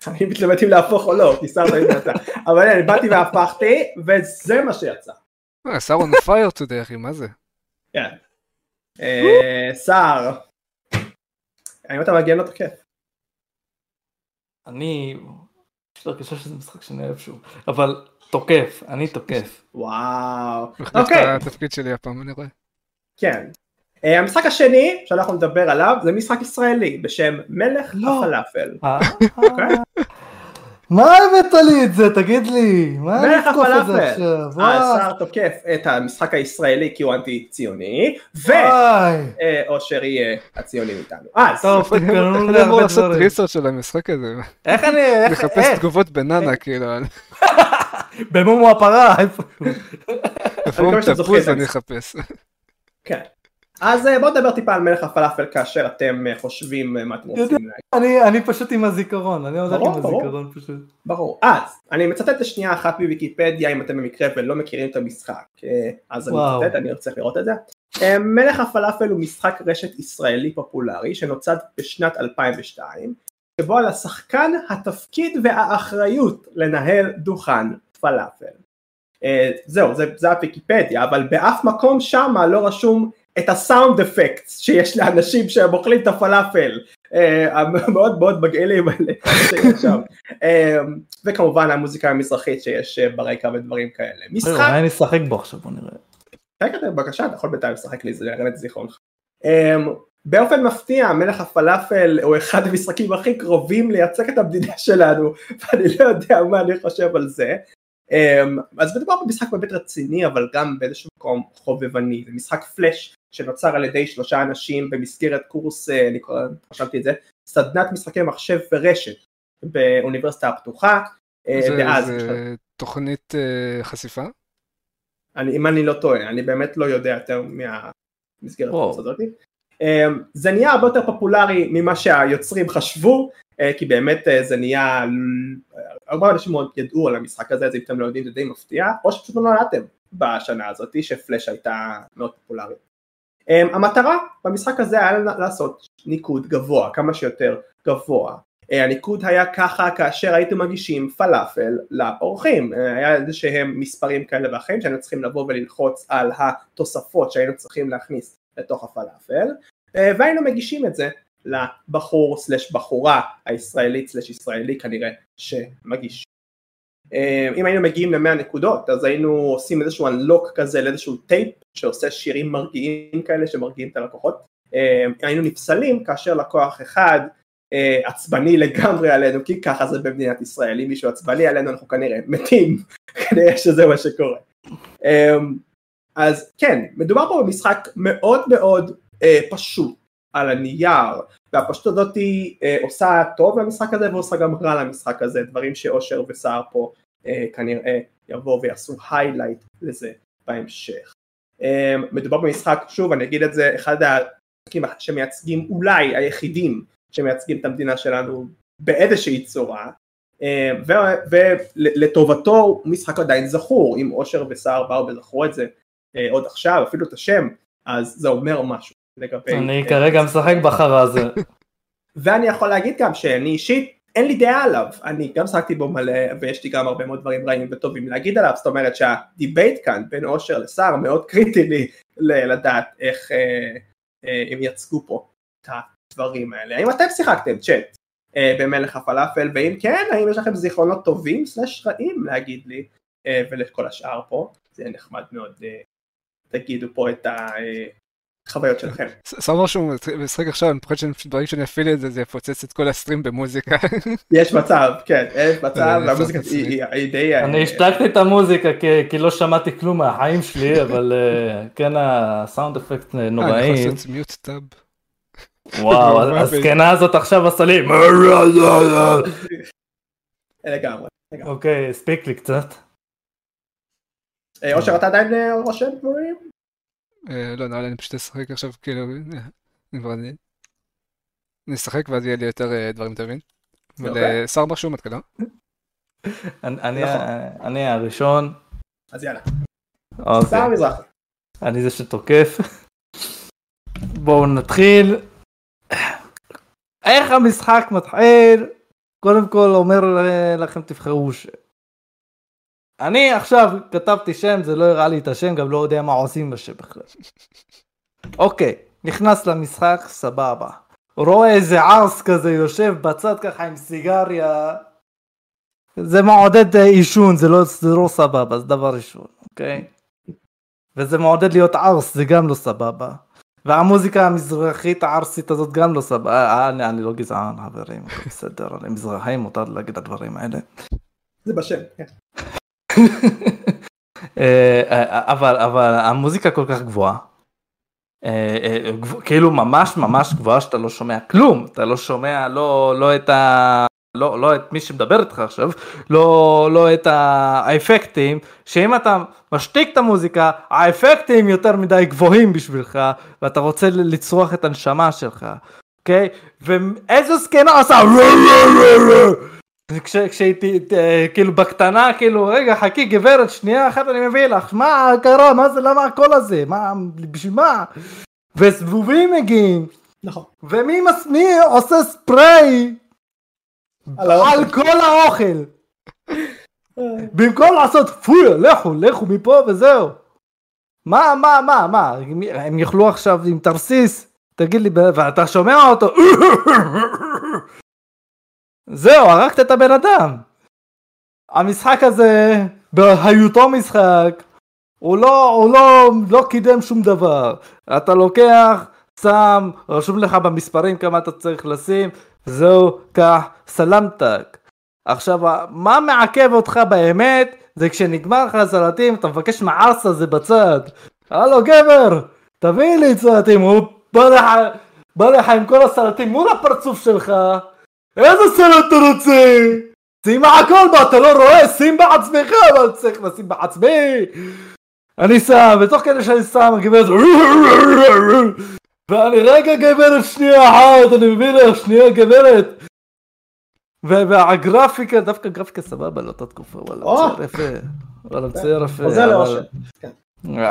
אני מתלבט אם להפוך או לא, כי סער תמיד אתה. אבל אני באתי והפכתי, וזה מה שיצא. סער on fire today אחי, מה זה? כן. אה, סער. האם אתה מגן או תוקף? אני... יש לי הרגשה שזה משחק שאני אוהב שוב, אבל תוקף, אני תוקף. וואו. אוקיי. התפקיד שלי הפעם אני רואה. כן. אה, המשחק השני שאנחנו נדבר עליו זה משחק ישראלי בשם מלך לא. הפלאפל. אה? מה הבאת לי את זה? תגיד לי. מה אני אתקוף את זה עכשיו? השר תוקף את המשחק הישראלי כי הוא אנטי ציוני, ואושר יהיה הציוני איתנו. טוב, תתכוננו להרבה דברים. לעשות ריסרצ' של המשחק הזה. איך אני... איך... לחפש תגובות בננה כאילו. במומו הפרה, איפה הוא תפוז אני אחפש. כן. אז אה, בואו נדבר טיפה על מלך הפלאפל כאשר אתם אה, חושבים אה, מה אתם רוצים להגיד. אני, אני פשוט עם הזיכרון, אני ברור, עם. הזיכרון פשוט. ברור. אז, אני מצטט לשנייה אחת מוויקיפדיה אם אתם במקרה ולא מכירים את המשחק. אז אני. מצטט, אני רוצה לראות את זה. מלך הפלאפל הוא משחק רשת ישראלי פופולרי שנוצד בשנת 2002, שבו על השחקן התפקיד והאחריות לנהל דוכן פלאפל. זהו, זה, זה הוויקיפדיה, אבל באף מקום שמה לא רשום את הסאונד אפקטס שיש לאנשים שהם אוכלים את הפלאפל, אה, המאוד מאוד מגעילים האלה שם. אה, וכמובן המוזיקה המזרחית שיש אה, ברקע ודברים כאלה. משחק, אולי אני אשחק בו עכשיו, בוא נראה. רגע, בבקשה, אתה יכול בינתיים לשחק לי, את זיכרונך. באופן מפתיע, מלך הפלאפל הוא אחד המשחקים הכי קרובים לייצג את המדינה שלנו, ואני לא יודע מה אני חושב על זה. Um, אז מדובר במשחק באמת רציני אבל גם באיזשהו מקום חובבני, זה משחק פלאש שנוצר על ידי שלושה אנשים במסגרת קורס, אה, אני חשבתי את זה, סדנת משחקי מחשב ורשת באוניברסיטה הפתוחה, אה, זה, ואז, זה תוכנית אה, חשיפה? אני, אם אני לא טועה, אני באמת לא יודע יותר מהמסגרת הזאת, Um, זה נהיה הרבה יותר פופולרי ממה שהיוצרים חשבו, כי באמת uh, זה נהיה, הרבה אנשים מאוד ידעו על המשחק הזה, אז אם אתם לא יודעים זה די מפתיע, או שפשוט לא נולדתם בשנה הזאת שפלאש הייתה מאוד פופולרית. המטרה במשחק הזה היה לעשות ניקוד גבוה, כמה שיותר גבוה. הניקוד היה ככה כאשר הייתם מגישים פלאפל לאורחים, היה איזה שהם מספרים כאלה ואחרים שהיינו צריכים לבוא וללחוץ על התוספות שהיינו צריכים להכניס לתוך הפלאפל, אה, והיינו מגישים את זה לבחור סלש בחורה הישראלית סלש ישראלי כנראה שמגיש. אה, אם היינו מגיעים ל-100 נקודות אז היינו עושים איזשהו unlock כזה לאיזשהו טייפ שעושה שירים מרגיעים כאלה שמרגיעים את הלקוחות. אה, היינו נפסלים כאשר לקוח אחד אה, עצבני לגמרי עלינו כי ככה זה במדינת ישראל אם מישהו עצבני עלינו אנחנו כנראה מתים כנראה שזה מה שקורה. אז כן, מדובר פה במשחק מאוד מאוד פשוט על הנייר, והפשטות הזאת היא אה, עושה טוב למשחק הזה ועושה גם רע למשחק הזה, דברים שאושר וסער פה אה, כנראה יבואו ויעשו היילייט לזה בהמשך. אה, מדובר במשחק, שוב אני אגיד את זה, אחד המשחקים שמייצגים אולי היחידים שמייצגים את המדינה שלנו באיזושהי צורה, אה, ולטובתו הוא משחק עדיין זכור, אם אושר וסער באו וזכרו את זה אה, עוד עכשיו, אפילו את השם, אז זה אומר משהו לגבי... אני כרגע משחק בחרא הזה. ואני יכול להגיד גם שאני אישית, אין לי דעה עליו, אני גם שחקתי בו מלא ויש לי גם הרבה מאוד דברים רעים וטובים להגיד עליו, זאת אומרת שהדיבייט כאן בין אושר לסער מאוד קריטי לי לדעת איך אה, אה, הם יצגו פה את הדברים האלה. האם אתם שיחקתם צ'אט אה, במלך הפלאפל, ואם כן, האם יש לכם זיכרונות טובים סלש רעים להגיד לי אה, ולכל השאר פה, זה נחמד מאוד, אה, תגידו פה את החוויות שלכם. שם משהו משחק עכשיו, אני פוחד שברגע שאני אפעיל את זה, זה יפוצץ את כל הסטרים במוזיקה. יש מצב, כן, יש מצב, אה, והמוזיקה היא- די... אני השתקתי את המוזיקה כי- לא שמעתי כלום מהחיים שלי, אבל אה, כן הסאונד אפקט אה, אני יכול נוראים. לעשות מיוט טאב. וואו, הזקנה הזאת עכשיו עשה לי... לגמרי. אוקיי, הספיק לי קצת. אה, אושר אתה עדיין אה, רושם דברים? אה, לא, נראה לי אני פשוט אשחק עכשיו, כאילו, אני אשחק ואז יהיה לי יותר אה, דברים טובים. אבל אוקיי. אה, שר משהו מתקדם. אני- אני נכון. אני הראשון. אז יאללה. אוקיי. שר מזרחי. אני זה שתוקף. בואו נתחיל. איך המשחק מתחיל? קודם כל אומר לכם תבחרו. אני עכשיו כתבתי שם, זה לא הראה לי את השם, גם לא יודע מה עושים בשם בכלל. אוקיי, נכנס למשחק, סבבה. רואה איזה ערס כזה יושב בצד ככה עם סיגריה. זה מעודד אה, עישון, זה לא, זה לא סבבה, זה דבר ראשון, אוקיי? וזה מעודד להיות ערס, זה גם לא סבבה. והמוזיקה המזרחית הערסית הזאת גם לא סבבה. אה, אני, אני לא גזען, חברים, בסדר, אני מזרחי, מותר להגיד את הדברים האלה. זה בשם. כן. אה, אה, אבל, אבל המוזיקה כל כך גבוהה. אה, כאילו ממש ממש גבוהה שאתה לא שומע כלום, אתה לא שומע לא, לא את ה... לא, לא את מי שמדבר איתך עכשיו, לא, לא את האפקטים, שאם אתה משתיק את המוזיקה, האפקטים יותר מדי גבוהים בשבילך, ואתה רוצה לצרוח את הנשמה שלך, אוקיי? ואיזו זקנה כשהייתי כאילו בקטנה כאילו רגע חכי גברת שנייה אחת אני מביא לך. מה קרה? מה זה? למה הקול הזה? מה בשביל מה? וזבובים מגיעים. נכון. ומי מס... עושה ספרי על, על כל האוכל? במקום לעשות פויה לכו לכו מפה וזהו. מה מה מה מה? הם יאכלו עכשיו עם תרסיס? תגיד לי ואתה שומע אותו זהו הרגת את הבן אדם. המשחק הזה בהיותו משחק הוא לא הוא לא לא קידם שום דבר. אתה לוקח שם רשום לך במספרים כמה אתה צריך לשים זהו קח סלמתק. עכשיו מה מעכב אותך באמת זה כשנגמר לך הסלטים אתה מבקש מערס הזה בצד. הלו גבר תביא לי סלטים הוא בא לך בא לך עם כל הסלטים מול הפרצוף שלך איזה סלט אתה רוצה? שים הכל מה אתה לא רואה? שים בעצמך אבל צריך לשים בעצמי. אני שם ותוך כדי שאני שם הגברת ואני רגע גברת שנייה אחת אני מביא לך שנייה גברת. והגרפיקה דווקא גרפיקה סבבה לאותה תקופה וואלה מצייר יפה. וואלה מצייר יפה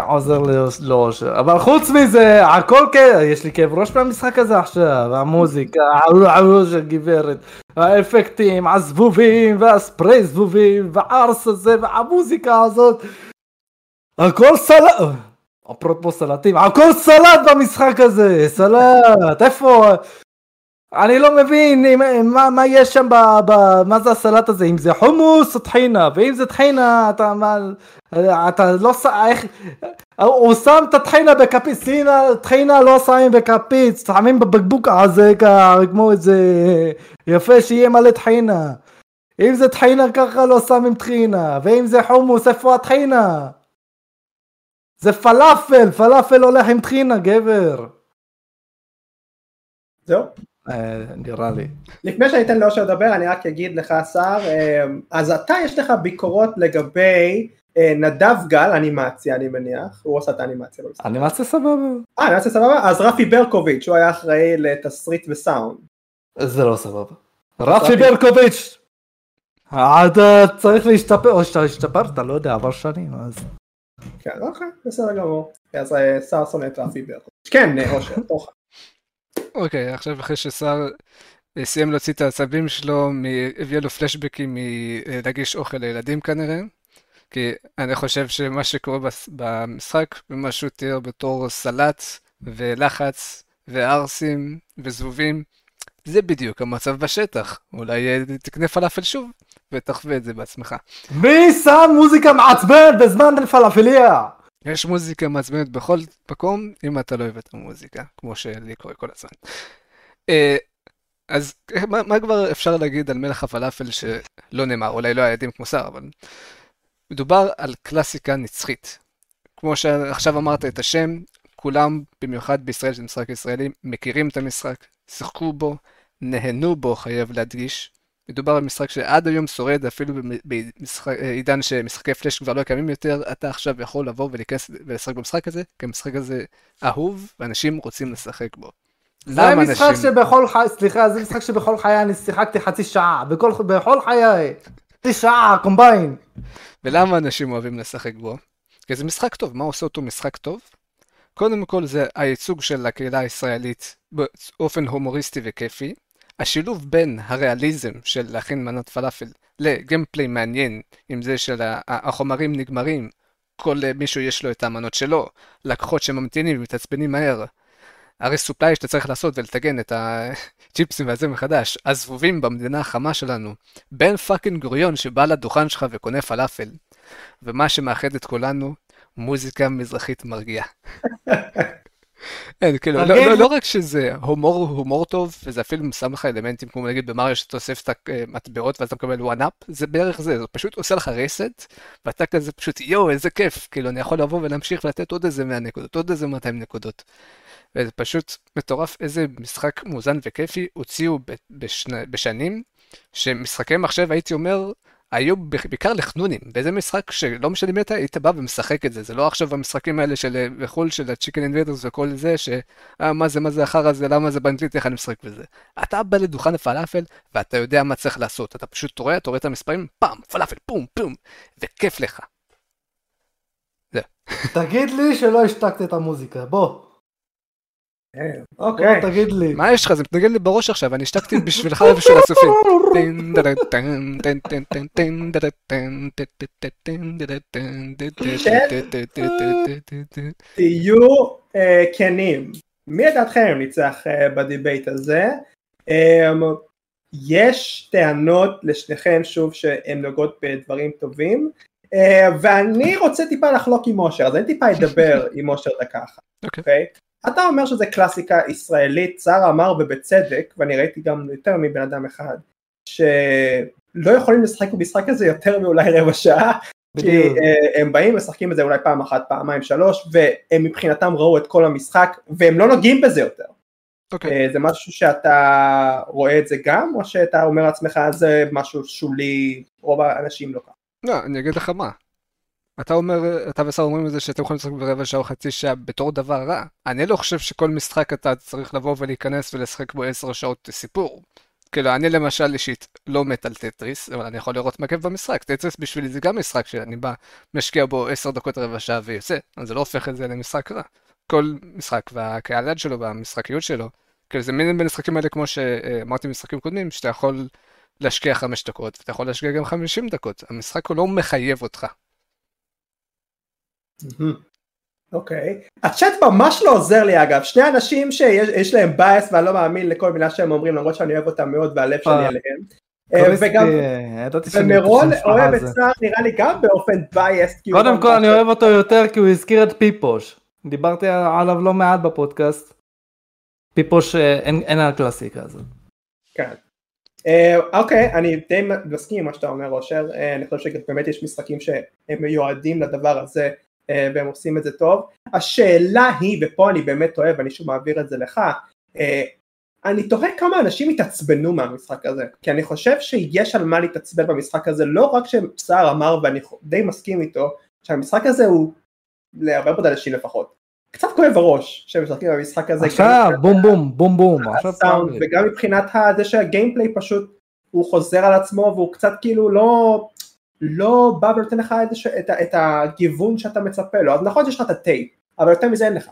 עוזר לאושר אבל חוץ מזה הכל כן יש לי כאב ראש מהמשחק הזה עכשיו המוזיקה של גברת. האפקטים הזבובים והספרי זבובים והארס הזה והמוזיקה הזאת. הכל סלט אפרופו סלטים הכל סלט במשחק הזה סלט איפה אני לא מבין אם, מה, מה יש שם, ב, ב, מה זה הסלט הזה, אם זה חומוס או טחינה, ואם זה טחינה, אתה, מה, אתה לא, איך, הוא שם את הטחינה בכפית, טחינה לא שמים בכפית, שמים בבקבוק הזה כמו איזה יפה שיהיה מלא טחינה. אם זה טחינה ככה לא שמים טחינה, ואם זה חומוס איפה הטחינה? זה פלאפל, פלאפל הולך עם טחינה גבר. זהו. אה, נראה לי. לפני שאני אתן לאושר לדבר אני רק אגיד לך שר, אה, אז אתה יש לך ביקורות לגבי אה, נדב גל אנימציה אני מניח, הוא עושה את האנימציה. אנימציה סבבה. אה אנימציה סבבה? אז רפי ברקוביץ' הוא היה אחראי לתסריט וסאונד. זה לא סבבה. רפי ברקוביץ'! אתה צריך להשתפר, או שאתה השתפרת, לא יודע, עבר שנים אז. כן, אוקיי, בסדר גמור. אז שר שונא את רפי ברקוביץ'. כן, אושר, תורך. אוקיי, עכשיו אחרי ששר אה, סיים להוציא את העצבים שלו, הביא לו פלשבקים מלהגיש אוכל לילדים כנראה. כי אני חושב שמה שקורה במשחק, ומה שהוא תיאר בתור סלט ולחץ וערסים וזבובים, זה בדיוק המצב בשטח. אולי אה, תקנה פלאפל שוב ותחווה את זה בעצמך. מי שם מוזיקה מעצבנת בזמן פלאפליה? יש מוזיקה מעצבנת בכל מקום, אם אתה לא אוהב את המוזיקה, כמו שלי קורה כל הזמן. אה, אז מה, מה כבר אפשר להגיד על מלך הפלאפל שלא נאמר, אולי לא הילדים כמו שר, אבל מדובר על קלאסיקה נצחית. כמו שעכשיו אמרת את השם, כולם, במיוחד בישראל, שזה משחק ישראלי, מכירים את המשחק, שיחקו בו, נהנו בו, חייב להדגיש. מדובר במשחק שעד היום שורד, אפילו בעידן שמשחקי פלאש כבר לא קיימים יותר, אתה עכשיו יכול לבוא ולהיכנס ולשחק במשחק הזה, כי המשחק הזה אהוב, ואנשים רוצים לשחק בו. זה משחק אנשים... שבכל חיי, סליחה, זה משחק שבכל חיי אני שיחקתי חצי שעה, בכל, בכל חיי, חצי שעה, קומביין. ולמה אנשים אוהבים לשחק בו? כי זה משחק טוב, מה עושה אותו משחק טוב? קודם כל זה הייצוג של הקהילה הישראלית באופן הומוריסטי וכיפי. השילוב בין הריאליזם של להכין מנת פלאפל לגיימפליי מעניין, עם זה של החומרים נגמרים, כל מישהו יש לו את המנות שלו, לקוחות שממתינים ומתעצבנים מהר. הרי סופליי שאתה צריך לעשות ולטגן את הצ'יפסים והזה מחדש, הזבובים במדינה החמה שלנו, בן fucking גוריון שבא לדוכן שלך וקונה פלאפל, ומה שמאחד את כולנו, מוזיקה מזרחית מרגיעה. אין, כאילו, לא, לא, לא רק שזה הומור, הומור טוב, וזה אפילו שם לך אלמנטים כמו נגיד במריו שאתה אוסף את המטבעות ואז אתה מקבל one up, זה בערך זה, זה פשוט עושה לך reset, ואתה כזה פשוט יואו איזה כיף, כאילו אני יכול לבוא ולהמשיך ולתת עוד איזה 100 נקודות, עוד איזה 200 נקודות. וזה פשוט מטורף איזה משחק מאוזן וכיפי הוציאו בשני, בשנים, שמשחקי מחשב הייתי אומר היו בעיקר לחנונים, באיזה משחק שלא משנה מי אתה, היית בא ומשחק את זה, זה לא עכשיו המשחקים האלה של בחו"ל של ה Chicken Invaders וכל זה, שמה אה, זה, מה זה החרא הזה, למה זה באנגלית, איך אני משחק בזה. אתה בא לדוכן הפלאפל ואתה יודע מה צריך לעשות, אתה פשוט רואה, אתה רואה את המספרים, פעם, פלאפל, פום, פום, וכיף לך. זה. תגיד לי שלא השתקת את המוזיקה, בוא. אוקיי. תגיד לי. מה יש לך? זה מתנגן לי בראש עכשיו, אני השתקתי בשבילך ובשביל הסופים. תהיו כנים. מי לדעתכם ניצח בדיבייט הזה? יש טענות לשניכם שוב שהן נוגעות בדברים טובים ואני רוצה טיפה לחלוק עם אושר אז אני טיפה אדבר עם אושר דקה אחת. אוקיי? אתה אומר שזה קלאסיקה ישראלית, שרה אמר ובצדק, ואני ראיתי גם יותר מבן אדם אחד, שלא יכולים לשחק במשחק הזה יותר מאולי רבע שעה, כי uh, הם באים משחקים את זה אולי פעם אחת, פעמיים, שלוש, והם מבחינתם ראו את כל המשחק, והם לא נוגעים בזה יותר. Okay. אוקיי. Uh, זה משהו שאתה רואה את זה גם, או שאתה אומר לעצמך זה משהו שולי, רוב האנשים לא ככה? לא, אני אגיד לך מה, אתה אומר, אתה וסער אומרים את זה שאתם יכולים לשחק ברבע שעה או חצי שעה בתור דבר רע. אני לא חושב שכל משחק אתה צריך לבוא ולהיכנס ולשחק בו עשר שעות סיפור. כאילו, אני למשל אישית לא מת על טטריס, אבל אני יכול לראות כיף במשחק. טטריס בשבילי זה גם משחק שאני בא, משקיע בו עשר דקות רבע שעה ויוצא, אז זה לא הופך את זה למשחק רע. כל משחק והקהל יעד שלו והמשחקיות שלו, כאילו זה מין במשחקים האלה כמו שאמרתי במשחקים קודמים, שאתה יכול להשקיע חמש דקות, ואתה יכול להשקיע גם חמישים דקות. המשחק הוא לא מחייב אותך. אוקיי. הצ'אט ממש לא עוזר לי אגב, שני אנשים שיש להם bias ואני לא מאמין לכל מילה שהם אומרים למרות שאני אוהב אותם מאוד והלב שלי אה. עליהם. אה, וגם, ומירון אוהב את סער נראה לי גם באופן biased. קודם כל אני אוהב אותו יותר כי הוא הזכיר את פיפוש. דיברתי עליו לא מעט בפודקאסט. פיפוש אה, אין על הקלאסיקה הזאת. כן. אוקיי, אני די מסכים עם מה שאתה אומר אושר, אני חושב שבאמת יש משחקים שהם מיועדים לדבר הזה. אה, והם עושים את זה טוב. השאלה היא, ופה אני באמת אוהב, אני שוב מעביר את זה לך, אה, אני תוהה כמה אנשים התעצבנו מהמשחק הזה, כי אני חושב שיש על מה להתעצבן במשחק הזה, לא רק שסער אמר ואני די מסכים איתו, שהמשחק הזה הוא, להרבה מאוד אנשים לפחות, קצת כואב הראש שהם משחקים במשחק הזה. עכשיו בום בום בום בום. הסאונד, וגם מבחינת זה שה gameplay פשוט הוא חוזר על עצמו והוא קצת כאילו לא, לא בא ונותן לך את, את, את הגיוון שאתה מצפה לו, אז נכון שיש לך את הטייפ, אבל יותר מזה אין לך.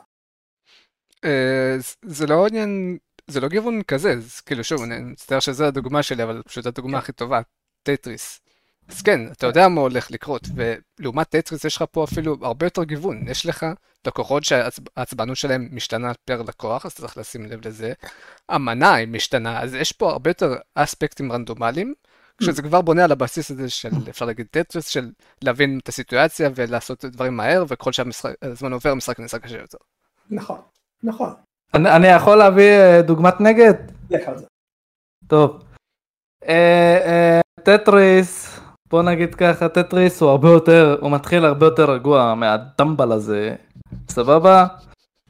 אה, זה לא עניין, זה לא גיוון כזה, אז כאילו שוב, אני מצטער שזו הדוגמה שלי, אבל פשוט הדוגמה כן. הכי טובה, טטריס. אז כן, אתה יודע מה הולך לקרות, ולעומת טטריס יש לך פה אפילו הרבה יותר גיוון, יש לך לקוחות שהעצבנות שלהם משתנה פר לקוח, אז צריך לשים לב לזה. המנה היא משתנה, אז יש פה הרבה יותר אספקטים רנדומליים. כשזה כבר בונה על הבסיס הזה של, אפשר להגיד טטריס, של להבין את הסיטואציה ולעשות דברים מהר, וככל שהזמן עובר המשחק נעשה קשה יותר. נכון, נכון. אני, אני יכול להביא אה, דוגמת נגד? לך על זה. טוב. אה, אה, טטריס, בוא נגיד ככה, טטריס הוא הרבה יותר, הוא מתחיל הרבה יותר רגוע מהדמבל הזה, סבבה?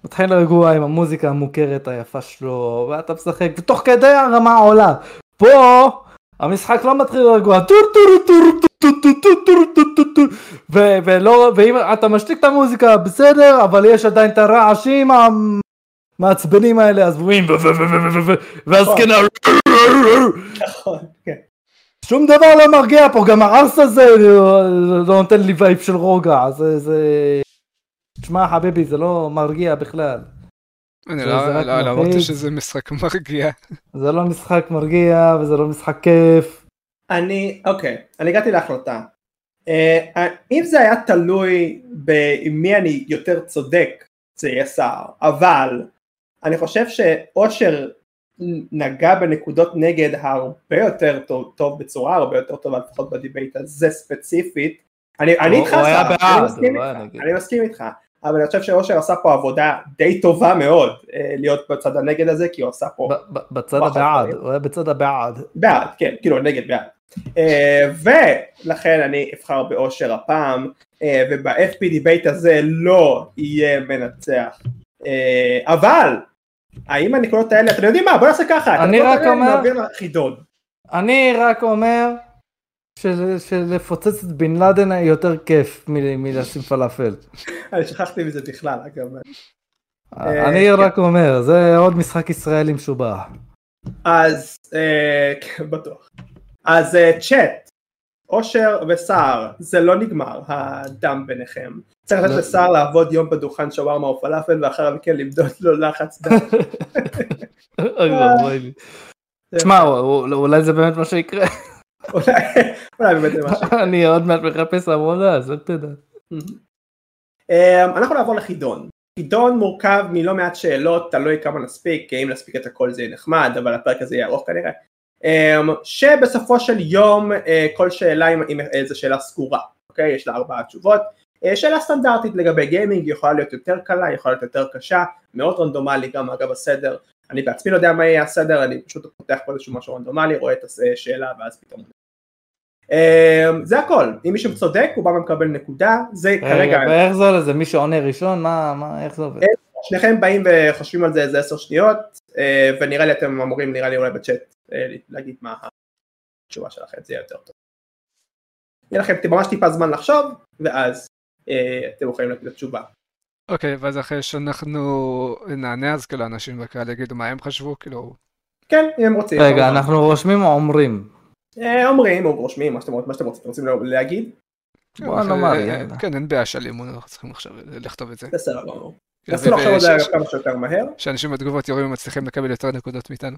מתחיל רגוע עם המוזיקה המוכרת היפה שלו, ואתה משחק, ותוך כדי הרמה עולה. פה המשחק לא מתחיל רגוע, טור טור טור טור טור טור טור טור טור ולא, ואם אתה משתיק את המוזיקה בסדר, אבל יש עדיין את הרעשים המעצבנים האלה, אז רואים, והזקנה, שום דבר לא מרגיע פה, גם הערס הזה לא נותן לי vibe של רוגע, זה, זה, תשמע חביבי, זה לא מרגיע בכלל. אני לא, לא, לא אמרתי שזה משחק מרגיע. זה לא משחק מרגיע וזה לא משחק כיף. אני, אוקיי, אני הגעתי להחלטה. אה, אם זה היה תלוי במי אני יותר צודק, זה יהיה סער, אבל אני חושב שאושר נגע בנקודות נגד הרבה יותר טוב, טוב בצורה הרבה יותר טובה לפחות בדיבייט הזה ספציפית. אני, אני איתך סער, אני מסכים איתך. אבל אני חושב שאושר עשה פה עבודה די טובה מאוד אה, להיות בצד הנגד הזה, כי הוא עשה פה... בצד הבעד, הוא היה בצד הבעד. בעד, כן, כאילו נגד בעד. אה, ולכן אני אבחר באושר הפעם, אה, וב-FP debate הזה לא יהיה מנצח. אבל, האם הנקודות האלה, אתם יודעים מה, בוא נעשה ככה, אני רק אומר... אני רק אומר שלפוצץ את בן לאדן יותר כיף מלשים פלאפל. אני שכחתי מזה בכלל, אגב. אה, אני כן. רק אומר, זה עוד משחק ישראלי משובח. אז, אה, כן, בטוח. אז אה, צ'אט, אושר וסער, זה לא נגמר, הדם ביניכם. צריך לתת לא. לסער לעבוד יום בדוכן שווארמה או פלאפל, ואחר מכן למדוד לו לחץ דם. תשמע, אולי זה באמת מה שיקרה. אולי אולי באמת זה משהו. אני עוד מעט מחפש עבודה, אז איך תדע. אמ, אנחנו נעבור לחידון. חידון מורכב מלא מעט שאלות, תלוי כמה נספיק, אם נספיק את הכל זה יהיה נחמד, אבל הפרק הזה יהיה ארוך כנראה. אמ, שבסופו של יום אה, כל שאלה עם עם איזה שאלה סגורה, אוקיי? יש לה ארבעה תשובות. אה, שאלה סטנדרטית לגבי גיימינג, היא יכולה להיות יותר קלה, היא יכולה להיות יותר קשה, מאוד רנדומלי גם אגב הסדר. אני בעצמי לא יודע מה יהיה הסדר, אני פשוט פותח פה איזשהו משהו רנדומלי, רואה את השאלה ואז פתאום... אמ, זה הכל, אם מישהו צודק הוא בא ומקבל נקודה, זה כרגע רגע, ואיך זה עולה? זה מי שעונה ראשון? מה, מה, איך זה עובד? שניכם באים וחושבים על זה איזה עשר שניות אה, ונראה לי אתם אמורים נראה לי אולי בצ'אט אה, להגיד מה התשובה שלכם זה יהיה יותר טוב. יהיה לכם ממש טיפה זמן לחשוב ואז אה, אתם יכולים לתת תשובה. אוקיי, ואז אחרי שאנחנו נענה, אז כאילו אנשים בקהל יגידו מה הם חשבו, כאילו, כן אם הם רוצים. רגע. אנחנו רושמים או אומרים? אה, אומרים או רושמים מה שאתם רוצים מה שאתם רוצים אתם רוצים להגיד בוא נאמר, אה, יאללה. כן, אין בעיה של אימון, אנחנו צריכים עכשיו לכתוב את זה. בסדר גמור. כאילו, נסו לחשוב על זה כמה שיותר מהר. שאנשים בתגובות יורים מצליחים לקבל יותר נקודות מאיתנו.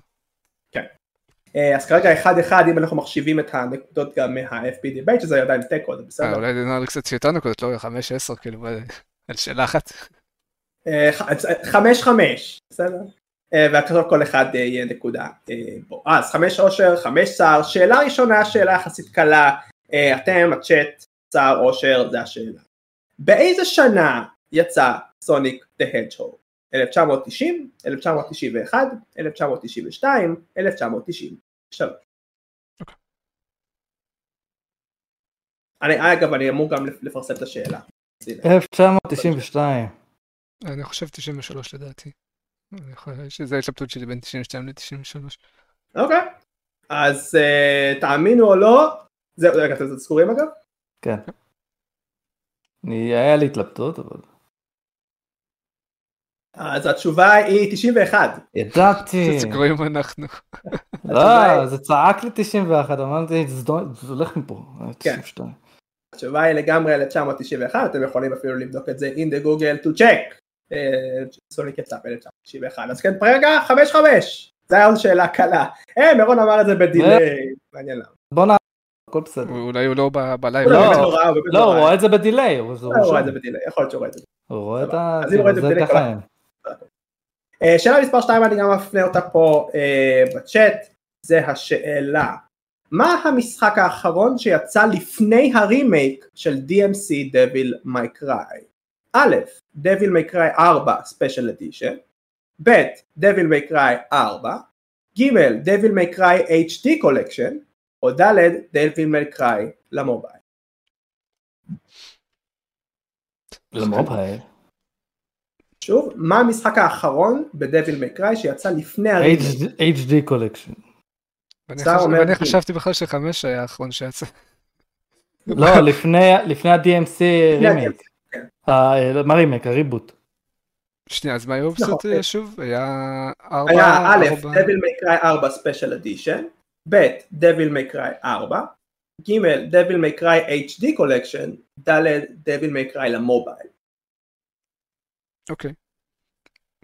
אה, אז כרגע אחד אחד אם אנחנו מחשיבים את הנקודות גם מה-FP debate שזה עדיין תיקו זה אה, בסדר. אולי נראה לי קצת יותר נקודות, לא, חמש, עשר, כאילו, ב- על שאלה אחת. אה, ח- חמש חמש, בסדר? אה, והכתוב כל אחד אה, יהיה נקודה אה, בו. אה, אז חמש אושר, חמש סער, שאלה ראשונה, שאלה יחסית קלה, אה, אתם, הצ'אט, סער, אושר, זה השאלה. באיזה שנה יצא סוניק דה הדשהורג? 1990, 1991, 1992, 1993. אוקיי. אני, אגב, אני אמור גם לפרסם את השאלה. 1992. אני חושב 93 לדעתי. שזה ההתלבטות שלי בין 92 ל-93. אוקיי. אז uh, תאמינו או לא, זהו, רגע, אתם זכורים אגב? כן. היה לי התלבטות, אבל... אז התשובה היא 91. ידעתי. זה גרועים אנחנו. לא, זה צעק לי 91, אמרתי, זה הולך מפה. כן. 92. התשובה היא לגמרי 1991, אתם יכולים אפילו לבדוק את זה in the google to check. סוניק יצא ב-1991, אז כן, רגע, 5-5. זה היה עוד שאלה קלה. אה, מירון אמר את זה ב delay, מעניין למה. בוא נע... הכל בסדר. אולי הוא לא ב live. לא, לא הוא לא. רואה את זה ב delay. הוא זה הוא רואה את. זה ב delay, יכול להיות שהוא רואה את זה. הוא רואה את ה... זה ככה. אה, שאלה מספר 2 אני גם מפנה אותה פה אה, בצ'אט, זה השאלה, מה המשחק האחרון שיצא לפני הרימייק של DMC Devil May Cry? א', Devil May Cry 4 Special Edition, ב', Devil May Cry 4, ג', Devil May Cry HD Collection, או ד', Devil May Cry ל mobile. ל mobile. שוב, מה המשחק האחרון May Cry שיצא לפני ה remake? HD Collection. ואני. חשבתי בכלל שחמש היה האחרון שיצא. לא, לפני לפני ה-DMC רימייק. כן. ה- מה רימייק? הריבוט. שנייה, אז מה היו נכון. אה, שוב? היה ארבע, היה א', ארבע- Devil May Cry 4 Special Edition, ב', Devil May Cry 4, ג', Devil May Cry HD Collection, ד', Devil May Cry למובייל. אוקיי.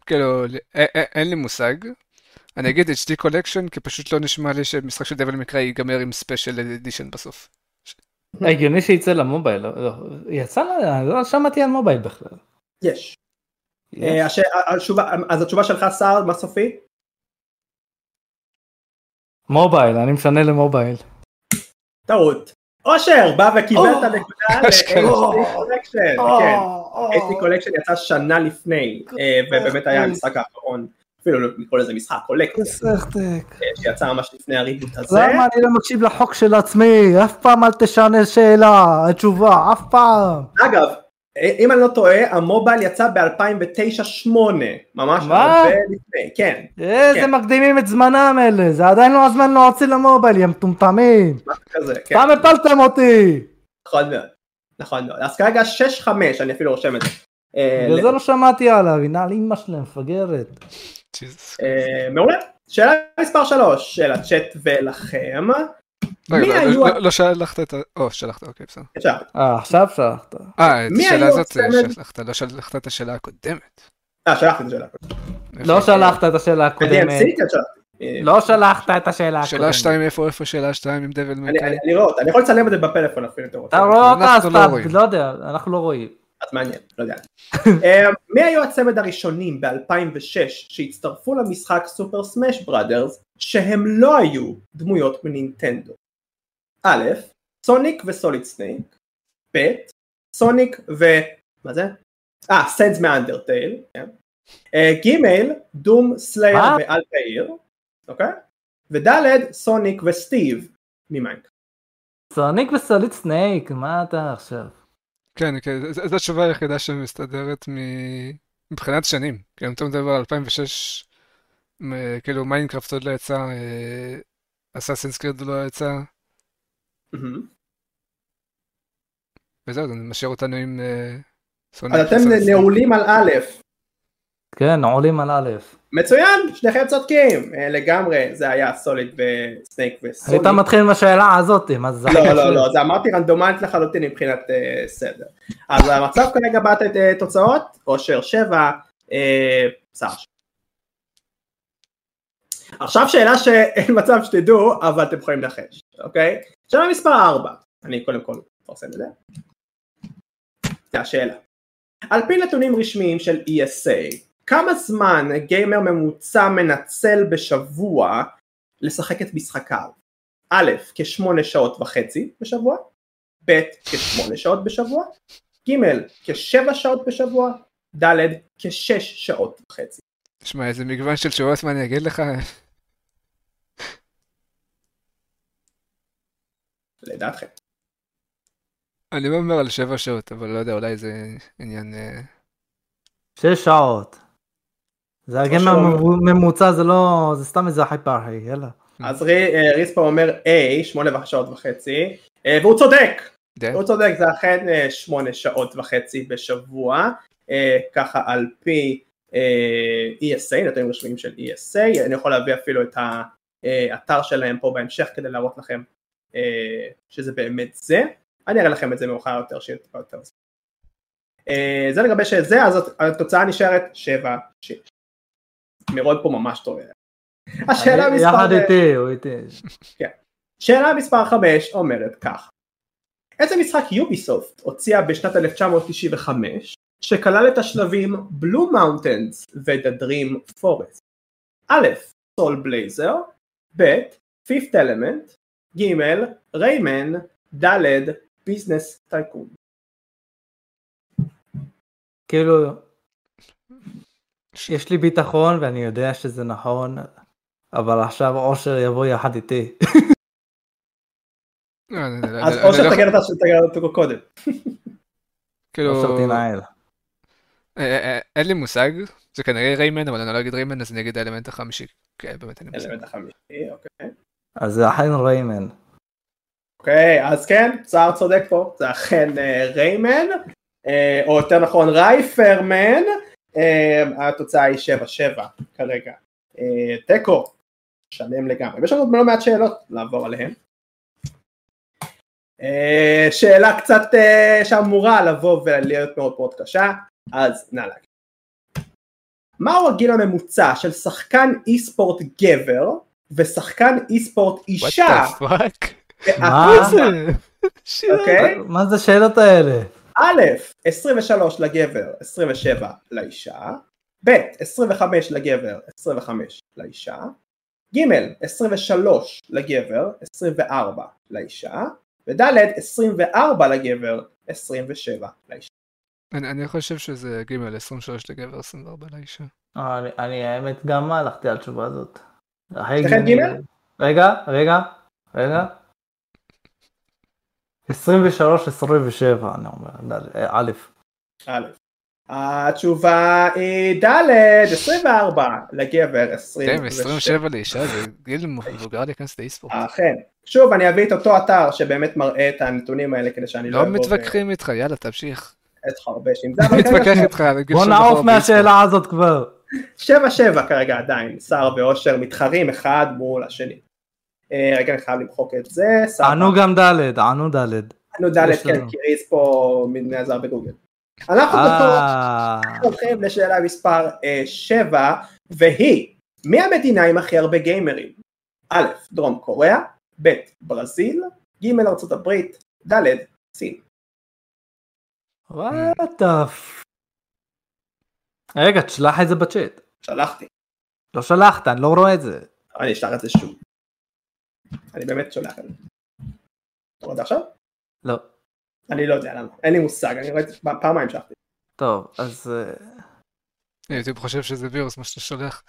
כאילו, א- א- אין לי מושג. אני אגיד HD Collection, כי פשוט לא נשמע לי שמשחק של Devil May Cry ייגמר עם Special Edition בסוף. הגיוני שיצא למובייל. לא- לא, יצא, לא שמעתי על מובייל בכלל. יש. אה, אז התשובה שלך סער, מה סופי? מובייל, אני משנה למובייל. טעות. אושר בא וקיבל את הנקודה. ל-HD Collection, כן. HD Collection יצא שנה לפני, אה, ובאמת היה המשחק האחרון, אפילו לא לקרוא לזה משחק, קולקציה, סרטק. שיצא ממש לפני הריבוט הזה. למה אני לא מקשיב לחוק של עצמי? אף פעם אל תשנה שאלה, התשובה, אף פעם. אגב, אם אני לא טועה, המובייל יצא ב-2009-2008, ממש מה? הרבה לפני, כן, איזה כן. מקדימים את זמנם אלה, זה עדיין לא הזמן להוציא למובייל, יא מטומטמים. משהו כזה, כן, פעם הפלתם אותי. נכון מאוד, נכון מאוד, אז כרגע 6-5, אני אפילו רושם את זה. אה, בגלל זה לא שמעתי עליו, הנה על אמא שלהם, מפגרת. אה, מעולה, שאלה מספר 3 של הצ'אט ולכם, רגע, לא- היו... לא- לא שלחת את ה... או, שלחת, אוקיי, בסדר. אה, עכשיו שלחת. אה, את השאלה הזאת אה? שלחת, לא שלחת את השאלה הקודמת. אה, שלחתי את השאלה. לא שלחת את השאלה הקודמת. לא שלחת את השאלה שאלה הקודמת. 2 איפה איפה שאלה 2 עם דבל מקאי? אני אני רואה אותה, אני יכול לצלם את זה בפלאפון אפילו. אתה רואה אותה, לא. לא יודע, אנחנו לא רואים. אז מעניין, לא יודע. אה, מי היו הצמד הראשונים ב-2006 שהצטרפו למשחק Super Smash Brothers שהם לא היו דמויות מנינטנדו? א', סוניק וסוליד סנייק, ב', סוניק ו... מה זה? אה, סנס מ Undertale, כן. אה, ג', Doom Slayer? ואלטאיר, אוקיי? וד', סוניק וסטיב ממיינק. סוניק וסוליד סנייק, מה אתה עכשיו? כן, כן, זו התשובה היחידה שמסתדרת מ- מבחינת שנים. כאילו, אתה מדבר על 2006, מ- כאילו מיינקראפט עוד לא יצא, Assassin's Creed לא יצא. וזהו, זה משאיר אותנו עם אה, סוניק. אז אתם. נעולים על א', כן, עולים על א'. מצוין, שניכם צודקים, אה, לגמרי, זה היה סוליד וסנייק וסוניק. היית מתחיל עם השאלה הזאת, מה זה? לא, לא, לא, זה אמרתי רנדומלית לחלוטין מבחינת אה, סדר. אז המצב כרגע באת את אה, תוצאות, אושר 7, אה, סער. עכשיו שאלה שאין מצב שתדעו, אבל אתם יכולים לנחש, אוקיי? שאלה מספר 4, אני קודם כל מפרסם את זה. זה השאלה. על פי נתונים רשמיים של ESA, כמה זמן גיימר ממוצע מנצל בשבוע לשחק את משחקיו? א', כשמונה שעות וחצי בשבוע, ב', כשמונה שעות בשבוע, ג', כשבע שעות בשבוע, ד', כשש שעות וחצי. שמע, איזה מגוון של תשובות, מה אני אגיד לך? לדעתכם. אני לא אומר על שבע שעות, אבל לא יודע, אולי זה עניין... אה, שש שעות. זה הגן שעות. ממוצע, זה לא, זה סתם איזה הייפר, יאללה. אז אה, ריספה אומר A, שמונה שעות וחצי, אה, והוא צודק? הוא צודק, זה אכן אה, שמונה שעות וחצי בשבוע, ככה על פי ESA, נתונים רשמיים של ESA, אני יכול להביא אפילו את האתר שלהם פה בהמשך כדי להראות לכם שזה באמת זה, אני אראה לכם את זה מאוחר יותר, שיהיה טיפה יותר זמן. זה לגבי שזה, אז התוצאה נשארת 7-6. מירון פה ממש טועה. השאלה מספר... יחד איתי, הוא איתי. שאלה מספר 5 אומרת כך איזה משחק יוביסופט הוציאה בשנת 1995 שכלל את השלבים Blue Mountains ו-The Dream Forest? א', Soul Blazer, ב', Fifth Element, ג', Rayman, ד', ביזנס טייקון. כאילו, יש לי ביטחון ואני יודע שזה נכון, אבל עכשיו אושר יבוא יחד איתי. לא, אז אני או לא- אותה שתגיד אותו קודם. כאילו, אושר תנהל. אה, אה, אין לי מושג, זה כנראה ריימן, אבל אני לא אגיד ריימן, אז אני אגיד האלמנט החמישי. כן, באמת אין לי מושג. אלמנט החמישי, אוקיי. אז זה אכן ריימן. אוקיי, אז כן, צער צודק פה, זה אכן אה, ריימן, אה, או יותר נכון רייפרמן, אה, התוצאה היא 7-7 כרגע. אה, תיקו, שלם לגמרי. ויש לנו עוד לא מעט שאלות לעבור עליהן. אה, שאלה קצת אה, שאמורה לבוא ולהיות מאוד מאוד קשה, אז נא להגיד. מהו הגיל הממוצע של שחקן אי ספורט גבר ושחקן אי ספורט אישה? What the fuck? מה שיט. אוקיי? מה זה השאלות האלה? א', 23 לגבר, 27 לאישה, ב', 25 לגבר, 25 לאישה, ג', 23 לגבר, 24 לאישה, וד', 24 לגבר, 27 לאישה. אני אני חושב שזה ג' 23 לגבר 24 לאישה. אה, אני- אני האמת גם הלכתי על התשובה הזאת. לכן ג'? רגע, רגע, רגע. 23, 27, אני אומר, אה, א'. א'. התשובה היא ד', 24 לגבר, כן, 27. 27 לאישה זה גיל מבוגר להיכנס לאי-ספורט. אכן. שוב, אני אביא את אותו אתר שבאמת מראה את הנתונים האלה כדי שאני לא לא אבוא מתווכחים איתך, יאללה תמשיך. עם זה. לא אבל מתווכח איתך בוא נעוף מהשאלה הזאת כבר. 7-7 כרגע עדיין, סער ואושר מתחרים אחד מול השני. אה, רגע, אני חייב למחוק את זה. ענו גם ד', ענו ד'. ענו ד', כן. כי ריז פה נעזר בגוגל. אנחנו בתור אה, הולכים לשאלה מספר 7, והיא, מי המדינה עם הכי הרבה גיימרים? א', דרום קוריאה, ב', ברזיל, ג', ארצות הברית, ד', סין. וואט. רגע, תשלח את זה בצ'אט. שלחתי, לא שלחת, אני לא רואה את זה. אני אשלח את זה שוב. אני באמת שולח את זה. אתה רואה את זה עכשיו? לא. אני לא יודע למה, אין לי מושג, אני רואה את זה פעמיים שלחתי. טוב, אז אה, הייתי חושב שזה וירוס מה שאתה שולח.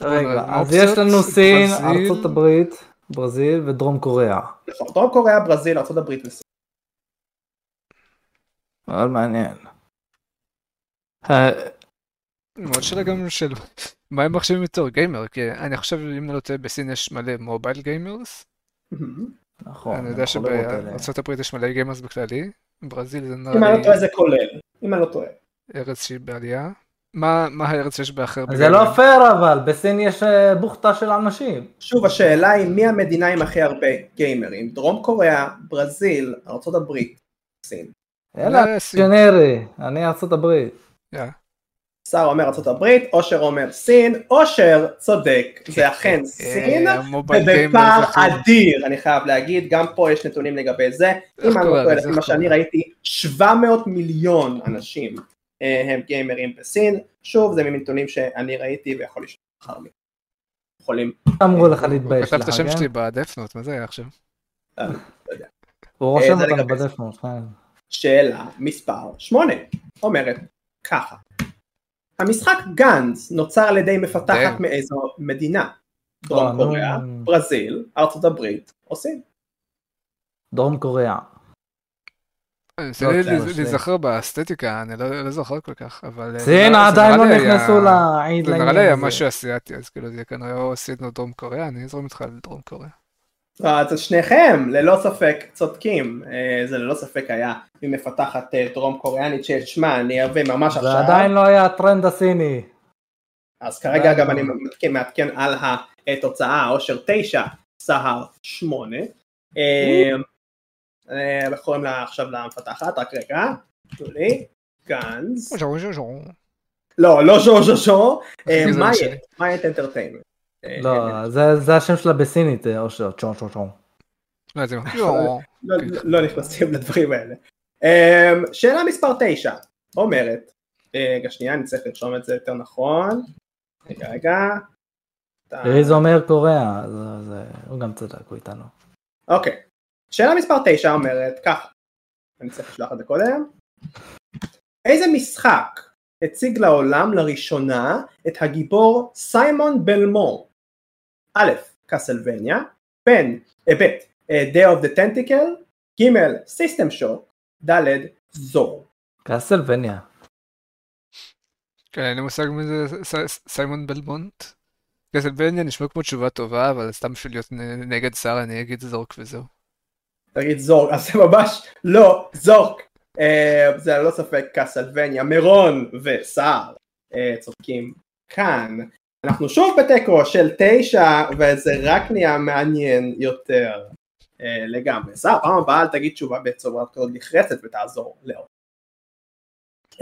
רגע, אז יש לנו סין. ארצות הברית, ברזיל ודרום קוריאה. נכון, דרום קוריאה, ברזיל, ארצות הברית וסין. מאוד מעניין. מאוד שאלה גם של מה הם מחשיבים יותר גיימר, כי אני חושב אם אני לא טועה בסין יש מלא mobile gamers, נכון. אני יודע. שבארצות יש מלא gamers בכללי, ברזיל זה אם אני נראה לא טועה לי זה כולל, אם אני לא טועה. ארץ שהיא בעלייה. מה מה הארץ שיש הרבה זה לא? פייר אבל, בסין יש אה, בוכטה של אנשים. שוב השאלה היא מי המדינה עם הכי הרבה גיימרים? דרום קוריאה, ברזיל, ארצות הברית, סין. יאללה, אה. ג'נרי, אני ארצות הברית. יאללה. שר אומר ארצות הברית, אושר אומר סין, אושר צודק, זה אכן סין, אה, גיימר ובפער אדיר אני חייב להגיד, גם פה יש נתונים לגבי זה, אם אני לא? טועה לפי מה שאני? ראיתי, 700 מיליון אנשים אה, הם גיימרים בסין, שוב זה מנתונים שאני ראיתי ויכול לשאול אחר כך. יכולים, אמרו לך הוא להתבייש כתב לך, את השם כן? שלי בדפנוט, מה זה היה עכשיו? הוא רושם אה, זה אותנו לגבי זה. בדפנות, כן. שאלה מספר 8 אומרת ככה המשחק גאנז נוצר על ידי מפתחת די. מאיזו מדינה? אה, דרום נו. קוריאה, ברזיל, ארצות הברית או סין? דרום קוריאה. אני מנסה לא. להיזכר באסתטיקה, אני לא לא זוכר כל כך, אבל... אה, סין זה עדיין לא נראה לי היה- נכנסו לעיד זה נראה לי לעניין היה הזה. משהו אסיאתי, אז כאילו זה כנראה או סין או דרום קוריאה, אני אזרום איתך על דרום קוריאה. אז שניכם ללא ספק צודקים, אה, זה ללא ספק היה ממפתחת אה, דרום קוריאנית ששמע אני אביא ממש זה עכשיו, עדיין לא היה הטרנד הסיני. אז כרגע גם לא. אני מעדכן, מעדכן על התוצאה, אושר 9, סהר 8. איך קוראים לה עכשיו למפתחת? רק רגע, תנו לי, גאנז, לא, לא ז'ו ז'ו ז'ו, אה, גזען מאיית, שלי. מאיית אנטרטיינמנט. אה, לא, זה- זה השם שלה בסינית, אה, אושר, צ'ון צ'ון צ'ון. לא, זה לא, לא נכנסים לדברים האלה. אמ, שאלה מספר 9 אומרת, אה, רגע שנייה אני צריך לרשום את זה יותר נכון, רגע רגע, אתה- ריז אומר קוריאה, זה- זה- הוא גם צדק, הוא איתנו. אוקיי, שאלה מספר 9 אומרת ככה, אני צריך לשלוח את זה קודם, איזה משחק הציג לעולם לראשונה את הגיבור סיימון בלמור? א', קסלווניה, בן, אה, ב', אה, Day of the Tentacle, ג', System Shock, ד', זור. קסלווניה. כן, אין לי מושג מי זה סיימון בלבונט. קסלבניה נשמע כמו תשובה טובה, אבל סתם בשביל להיות נגד שר אני אגיד זורק וזהו. תגיד זורק, אז זה ממש לא זורק. אה, זה ללא ספק קסלווניה, מירון וסער צודקים כאן. אנחנו שוב בתיקו של תשע וזה רק נהיה מעניין יותר אה, לגמרי. סער, פעם הבאה אל תגיד תשובה בצורה כזאת נחרצת ותעזור לאור.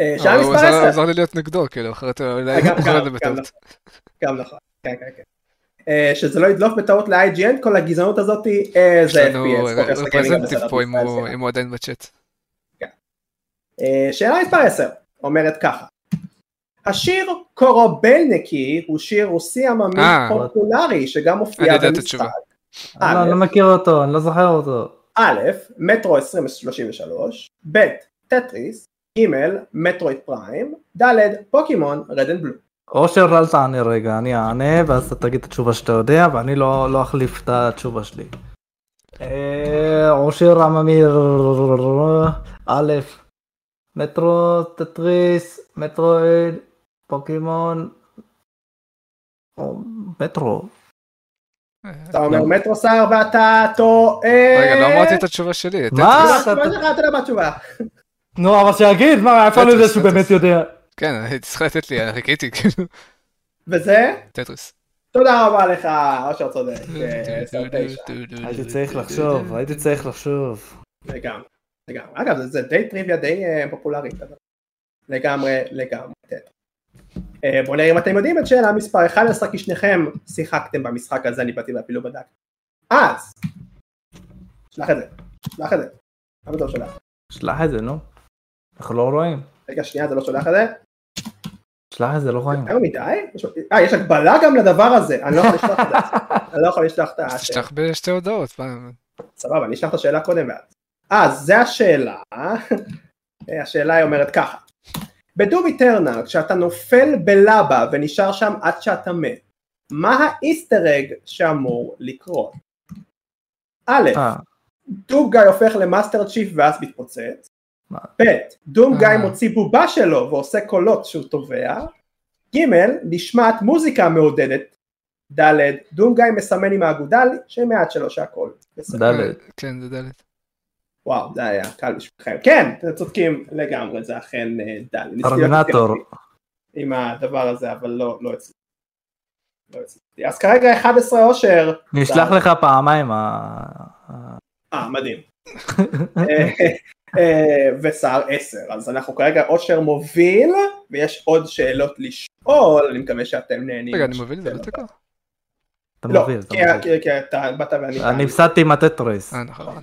אה, אבל הוא מספר עזר- 10. עזר לי להיות נגדו, כאילו, אחרת אולי הוא לזה גם בטעות. גם נכון, כן כן כן. אה, שזה לא ידלוף בטעות ל-IGN, כל הגזענות הזאת, אה, יש זה לנו FPS. פודקאסט הגיימינג רפרזנטיב בסדר, פה אם הוא- הוא עדיין בצ'אט. אה, שאלה מספר 10 אומרת ככה השיר קורובלנקי הוא שיר רוסי עממי אה. פופולרי שגם אני מופיע יודע את במשחק. אני לא- לא מכיר אותו, אני לא זוכר אותו. א', מטרו 2033, ב', טטריס, ג', Metroid Prime, ד', Pokemon Red and Blue. אושר אל תענה רגע, אני אענה ואז אתה תגיד את התשובה שאתה יודע ואני לא לא אחליף את התשובה שלי. אה, אושר עממי א', מטרו, טטריס, מטרואיד, פוקימון, או מטרו. אתה אומר מטרוסר ואתה טועה. רגע, לא אמרתי את התשובה שלי. מה? טטריס. מה שלך, אתה יודע מה התשובה. נו, אבל שיגיד, מה, איפה אני יודע שהוא באמת. יודע? כן, הייתי צריך לתת לי, חיכיתי, כאילו. וזה? טטריס. תודה רבה לך, אושר צודק. אה. הייתי צריך לחשוב, הייתי צריך לחשוב. לגמרי, לגמרי. אגב, זה- די טריוויה די אה, פופולרית. לגמרי, לגמרי. אה, בואו נראה אם אתם יודעים את שאלה מספר 11, כי שניכם שיחקתם במשחק הזה, אני באתי ואפילו בדק. אז, שלח את זה, שלח את זה. למה אתה לא שולח? שלח את זה, נו. אנחנו לא רואים. רגע, שנייה, זה לא שולח את זה? שלח את זה, לא רואים. יותר מדי? יש- אה, יש הגבלה גם לדבר הזה, אני לא יכול לשלוח את זה. אני לא יכול לשלוח את השאלה. תשלח בשתי הודעות. סבבה, אני אשלח את השאלה קודם ואז. אז זה השאלה, השאלה היא אומרת ככה, ב Doom Eternal כשאתה נופל בלבה ונשאר שם עד שאתה מת, מה ה Easter egg שאמור לקרות? א', אה, Doom Guy הופך ל Master Chief ואז מתפוצץ? ב', Doom Guy אה. מוציא בובה שלו ועושה קולות שהוא טובע, ג', נשמעת מוזיקה מעודדת, ד', Doom Guy מסמן עם האגודל שמעט שלו שהכל. ד'. כן, זה דלת. וואו, זה היה קל בשבילכם. כן, אתם צודקים לגמרי, זה אכן אה, דל. טרמינטור. עם הדבר הזה, אבל לא, לא הצליחי. לא. אז כרגע 11 אושר. נשלח לך פעמיים ה... אה, מדהים. אה, אה, וסער 10, אז אנחנו כרגע אושר מוביל, ויש עוד שאלות לשאול, אני מקווה שאתם נהנים. רגע, אני מוביל את זה, לא תקע? אתה לא, מוביל, אתה כי- מוביל. כי- כי אתה באת ואני... אני הפסדתי עם הטטריס. אה, נכון.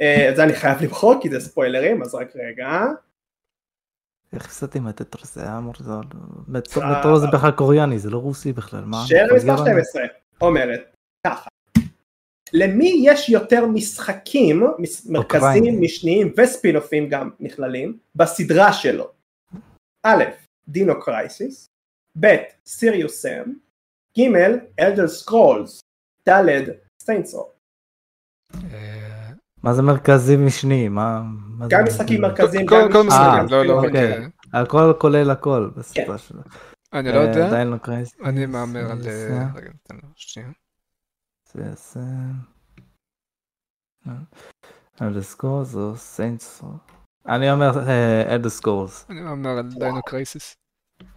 אה, את זה אני חייב למחוק, כי זה ספוילרים, אז רק רגע. איך הפסדתי עם הטטריס? זה היה אמור... זה- מטרו אה, מטרו זה בכלל קוריאני, זה לא רוסי בכלל. מה? שאלה מספר מפגר אני? 12 אומרת ככה למי יש יותר משחקים מס- מרכזיים. משניים וספינופים גם נכללים בסדרה שלו א', Dino Crisis, ב', Serious Sam, ג', Elder Scrolls, ד', Saints Row. אה, מה זה מרכזי משני? מה? גם? משחקים מרכזיים, כל- גם כל משחקים לא, לא. אוקיי. אה, הכל כולל הכל בסדרה שלו. אני לא יודע. אה, עדיין לא Crisis. אני מהמר על... אה, רגע, תן לו שנייה. זה Scrolls או Saints. אני אומר Elder Scrolls. אני מהמר על Dino Crisis.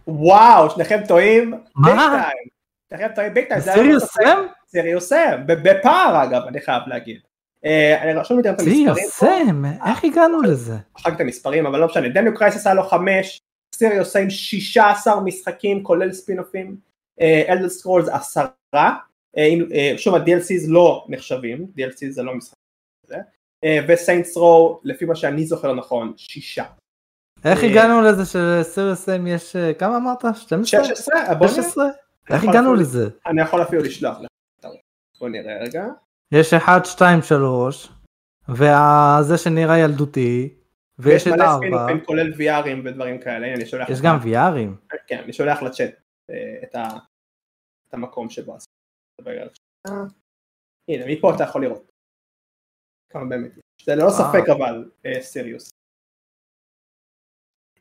וואו, שניכם טועים מה? שניכם טועים big time. Serious Sam? Serious Sam, בפער אגב, אני חייב להגיד. אה, אני רשום לי גם את המספרים. Serious Sam? איך הגענו לזה? אחר כך את המספרים, אבל לא משנה. Dino Crisis היה לו חמש, Serious Sam 16 משחקים, כולל ספינופים, Elder Scrolls עשרה, אה, אם- אה, שוב ה-DLCs לא נחשבים, DLC זה לא משחק. וסיינטס רו, לפי מה שאני זוכר נכון, שישה. איך אה, הגענו לזה שלסיריוס סם יש... אה, כמה אמרת? 12? 16? בוא נראה. 16? איך הגענו לזה? אני יכול אפילו לשלוח לך. בוא נראה רגע. יש 1, 2, 3, וזה שנראה ילדותי, ויש את מלא 4, ספינופים כולל VRים ודברים כאלה, הנה אני שולח יש לך. גם VRים. כן, אני שולח לצ'אט אה, את ה- את המקום שבו על זה. הנה, מפה אתה יכול לראות. כמה באמת. זה ללא וואו. ספק אבל אה, סיריוס.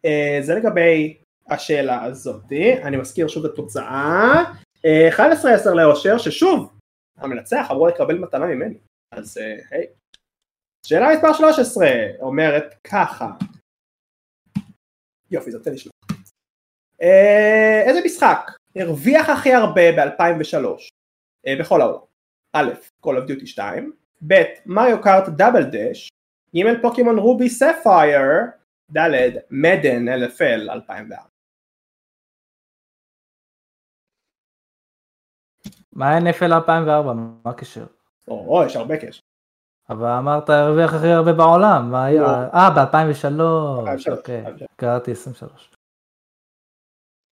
אה, זה לגבי השאלה הזאתי, אני מזכיר שוב את התוצאה. אה, 11-10 לאושר, ששוב, המנצח אמור לקבל מתנה ממני. אז אה, היי. שאלה מספר 13 אומרת ככה. יופי, זה רוצה לשלוח. אה, איזה משחק הרוויח הכי הרבה ב-2003 אה, בכל העולם? א', Call of Duty 2, ב', מריו קארט דאבל דש, ג', פוקימון רובי ספייר, ד', מדן LFL 2004. מה NFL 2004? מה הקשר? או, או, יש הרבה קשר. אבל אמרת הרוויח הכי הרבה בעולם, מה היה? לא. אה, ב-2003, 2003, אוקיי, 2003. קראתי 23.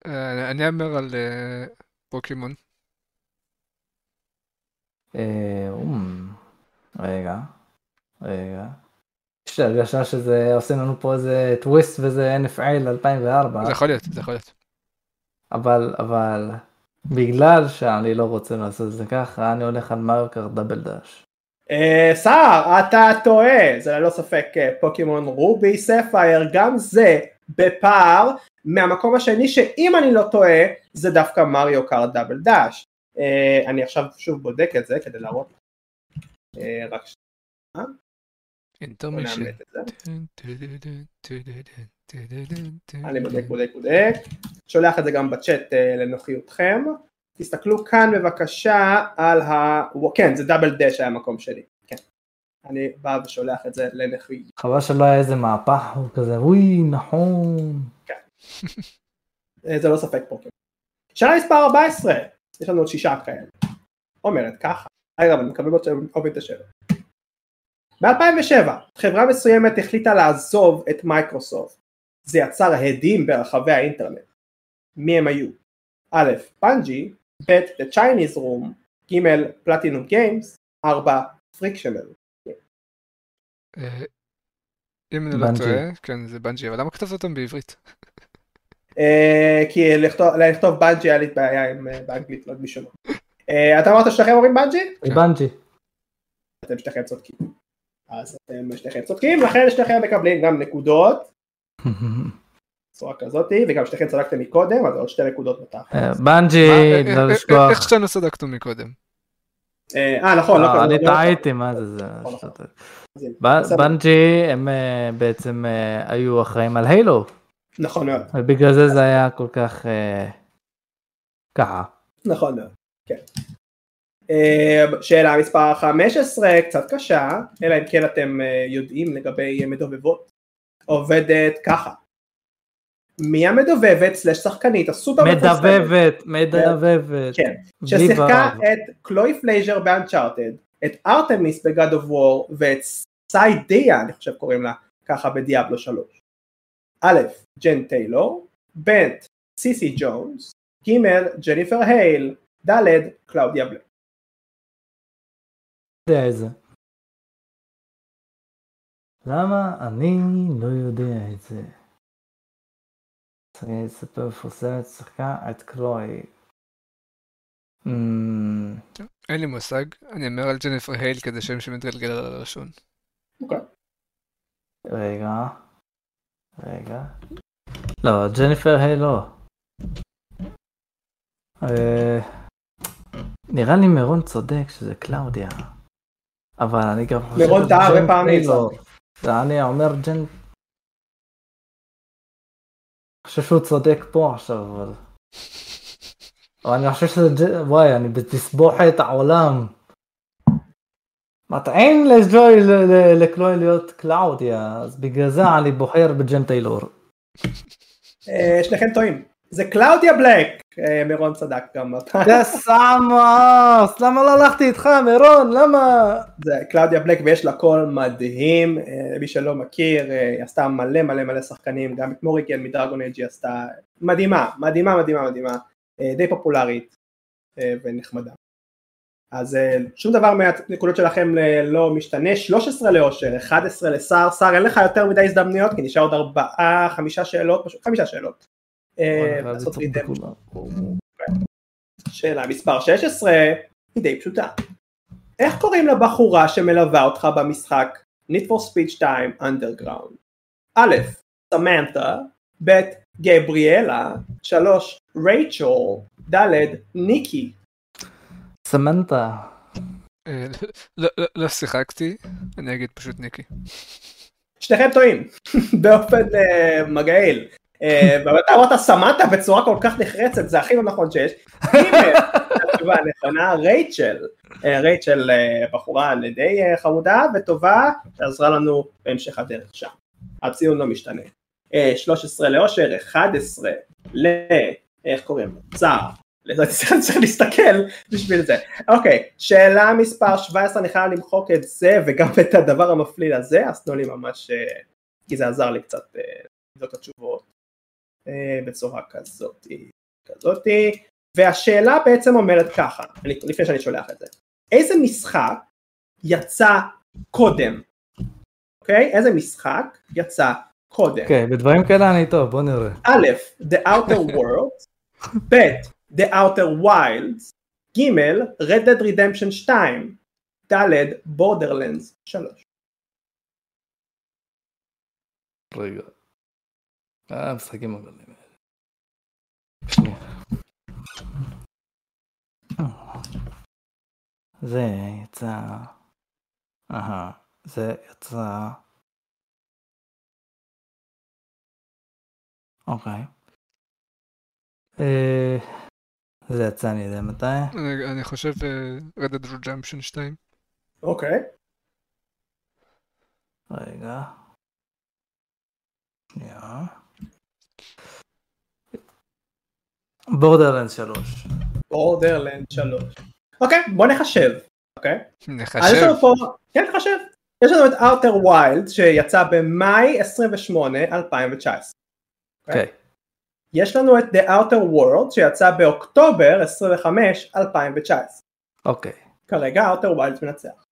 אה, אני אהמר על אה, פוקימון. אה, רגע, רגע. יש לי הרגשה שזה עושים לנו פה איזה טוויסט וזה NFL 2004, זה יכול להיות, זה יכול להיות. אבל, אבל, בגלל שאני לא רוצה לעשות את זה ככה, אני הולך על Mario Kart Double Dash. אה, סער, אתה טועה, זה ללא ספק אה, Pokemon Ruby Sapphire, גם זה בפער מהמקום השני שאם אני לא טועה זה דווקא מריו קארט דאבל דאש. אני עכשיו שוב בודק את זה כדי להראות. אה, רק שנייה. אני בודק בודק בודק, שולח את זה גם בצ'אט אה, לנוחיותכם. תסתכלו כאן בבקשה על ה... כן, זה דאבל דש היה המקום שלי. כן. אני בא ושולח את זה לנוחיותכם. חבל שלא היה איזה מהפך, הוא כזה, אוי, נכון. אה, זה לא ספק פוקימון. שאלה מספר 14, יש לנו עוד שישה כאלה. אומרת ככה, אגב אני מקווה מאוד שהם אוהבים את השאלה. ב-2007 חברה מסוימת החליטה לעזוב את מייקרוסופט. זה יצר הדים ברחבי האינטרנט. מי הם היו? א', פאנג'י, ב', The Chinese Room, ג', Platinum Games, ארבע, Frictional. אה, אם אני לא טועה, כן זה בנג'י, אבל למה כתבת אותם בעברית? אה, כי לכתוב בנג'י היה לי בעיה עם אה, באנגלית, לא מישהו. אתה אמרת ששניכם אומרים Bungie? Bungie. אתם שניכם צודקים. אז אתם שניכם צודקים, לכן שניכם מקבלים גם נקודות. בצורה כזאתי, וגם שניכם צדקתם מקודם, אז עוד שתי נקודות בתחת. בנג'י, לא לשכוח. איך שנינו צדקנו מקודם? אה נכון, לא, אני טעיתי, מה זה זה. בנג'י הם בעצם היו אחראים על הילו. נכון מאוד. ובגלל זה זה היה כל כך ככה. נכון מאוד, כן. שאלה מספר 15, קצת קשה, אלא אם כן אתם יודעים לגבי מדובבות. עובדת ככה. מי המדובבת סלש שחקנית הסופר מדבבת, מדבבת. כן, ששיחקה את קלואי פרייזר ב Uncharted, את ארתמיס ב God of War ואת סיידיה אני חושב קוראים לה ככה ב Diablo 3. א', ג'ן טיילור, ב', סיסי ג'ונס, ג', ג'ניפר הייל, ד', קלאודיה בלק. יודע איזה. למה אני לא יודע את זה? אני אספר מפורסמת שיחקה את קלוי. אין לי מושג, אני אומר על ג'ניפר הייל כדי שם שמתגלגל על הלשון. אוקיי. רגע. רגע. לא, ג'ניפר הייל לא. נראה לי מירון צודק שזה קלאודיה. אבל אני גם חושב... מירון טעה הרבה פעמים. אני אומר ג'ן... אני חושב שהוא צודק פה עכשיו, אבל... אני חושב שזה... וואי, אני בתסבוכת העולם. מטעים לג'וי לקלוי להיות קלאודיה, אז בגלל זה אני בוחר בג'ן טיילור. שניכם טועים. זה קלאודיה בלק, מירון צדק גם. זה סמוס, למה לא הלכתי איתך מירון, למה? זה קלאודיה בלק ויש לה קול מדהים, מי שלא מכיר, היא עשתה מלא מלא מלא שחקנים, גם את מוריגן מדרגון אג' היא עשתה מדהימה, מדהימה מדהימה מדהימה, די פופולרית ונחמדה. אז שום דבר מהנקודות שלכם לא משתנה, 13 לאושר, 11 לסער, סער אין לך יותר מדי הזדמנויות כי נשאר עוד ארבעה, חמישה שאלות, פשוט חמישה שאלות. לעשות שאלה מספר 16 היא די פשוטה. איך קוראים לבחורה שמלווה אותך במשחק Need for Speech Time Underground? א', סמנתה, ב', גבריאלה, שלוש, רייצ'ל, ד', ניקי. סמנתה. לא שיחקתי, אני אגיד פשוט ניקי. שניכם טועים, באופן מגעיל. ואתה אמרת סמנטה בצורה כל כך נחרצת, זה הכי לא נכון שיש. התשובה הנכונה, רייצ'ל. רייצ'ל בחורה די חמודה וטובה, שעזרה לנו בהמשך הדרך שם. הציון לא משתנה. 13 לאושר, 11 ל... איך קוראים? צער. צריך להסתכל בשביל זה. אוקיי, שאלה מספר 17, אני חייב למחוק את זה וגם את הדבר המפליל הזה, אז תנו לי ממש, כי זה עזר לי קצת לבדוק את התשובות. בצורה כזאתי, כזאתי, והשאלה בעצם אומרת ככה, לפני שאני שולח את זה, איזה משחק יצא קודם, אוקיי? איזה משחק יצא קודם? אוקיי, בדברים כאלה אני טוב, בוא נראה. א', The Outer Worlds, ב', The Outer Wilds, ג', Red Dead Redemption 2, ד' בורדרלנדס 3. רגע. אה, המשחקים הגדולים האלה. זה יצא... אהה, זה יצא... אוקיי. אה, זה יצא אני יודע מתי. אני- אני חושב אה, Red Dead Redemption 2. אוקיי. רגע. שנייה. בורדרלנד 3. בורדרלנד 3. אוקיי, בוא נחשב. אוקיי? נחשב. לנו פה, כן נחשב. יש לנו את ארטר ויילד שיצא במאי 28, 2019. אוקיי. יש לנו את The Outer World שיצא באוקטובר 25, 2019. אוקיי. כרגע Outer Wilds מנצח.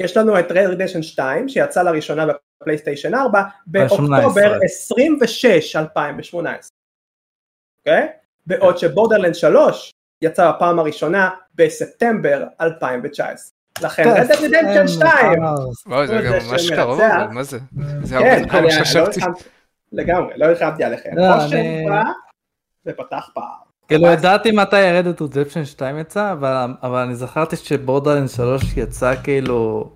יש לנו את Red Redemption 2 שיצא לראשונה בפלייסטיישן 4 באוקטובר 26, 2018. אוקיי? בעוד שבורדרלנד 3 יצא בפעם הראשונה בספטמבר 2019. לכן Dead Redemption 2 וואו, זה גם ממש קרוב, מה זה? זה כן, הרבה יותר אני ממה לא שחשבתי. לגמרי, לא הרחבתי עליכם. לא, אני- בא ופתח פער. כאילו ידעתי מתי ירדת אודפשן 2 יצא, אבל, אבל אני זכרתי שבורדרלנד 3 יצא כאילו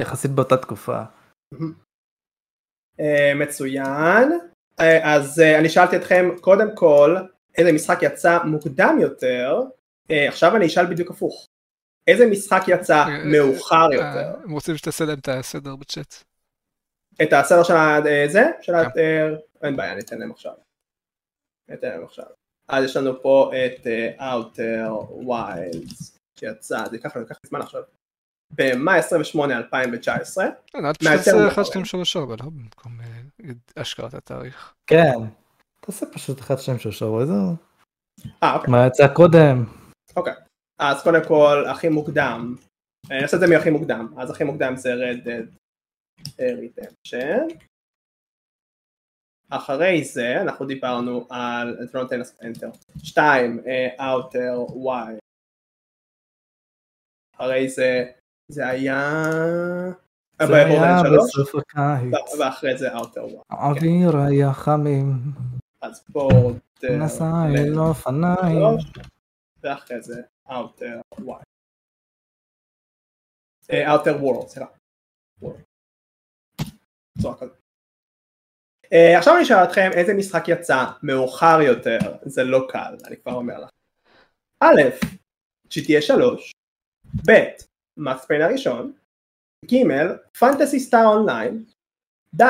יחסית באותה תקופה. אה, מצוין. אה, אז אה, אני שאלתי אתכם קודם כל איזה משחק יצא מוקדם יותר, אה, עכשיו אני אשאל בדיוק הפוך. איזה משחק יצא אה, מאוחר אה, יותר? הם רוצים שתעשה להם את הסדר בצ'אט. את הסדר של זה? של ה... כן. אין בעיה, ניתן להם עכשיו. ניתן להם עכשיו. אז יש לנו פה את Outer Wilds שיצא, זה ייקח לנו זמן עכשיו. במאי 28 2019. כן, תעשה מאוחר? 1, 2, 3, 4, לא במקום השקעת התאריך. כן. תעשה פשוט 1, 2, 3, 4, זהו. אה אוקיי. מה יצא קודם? אז קודם כל הכי מוקדם, אני אעשה את זה מהכי מוקדם, אז הכי מוקדם זה Red Dead Redemption. אחרי זה אנחנו דיברנו על, לא נותן לעשות enter, 2 Outer Y. אחרי זה, זה היה, זה בבורדרלנד היה 3, בסוף הקיץ. ואחרי זה Outer Y. האוויר היה חמים, אז בורדרלנד נסע אל אופניים. 3, ואחרי זה Outer Y. אה, Outer World, סליחה. אה, עכשיו אני אשאל אתכם איזה משחק יצא מאוחר יותר, זה לא קל, אני כבר אומר לך. א', GTA 3, ב', מקס פיין הראשון, ג', פנטסי סטאר אונליין, ד',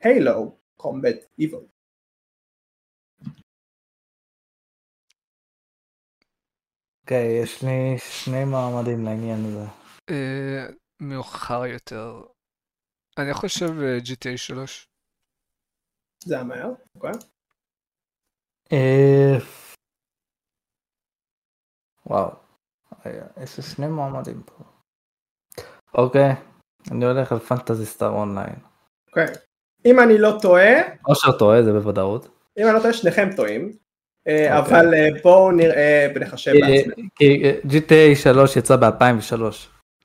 הילו, קומבט איבול. אוקיי, יש לי שני מעמדים לעניין הזה. אה, מאוחר יותר. אני חושב אה, GTA 3. זה היה מהר, אוקיי? אה, וואו, רגע, יש לי שני מועמדים פה. אוקיי, אני הולך על פנטזי סטאר אונליין. אוקיי. אם אני לא טועה, אושר טועה, זה בוודאות. אם אני לא טועה שניכם טועים, אה. אבל אה, בואו נראה ונחשב בעצמנו. כי אה, GTA 3 יצא ב-2003.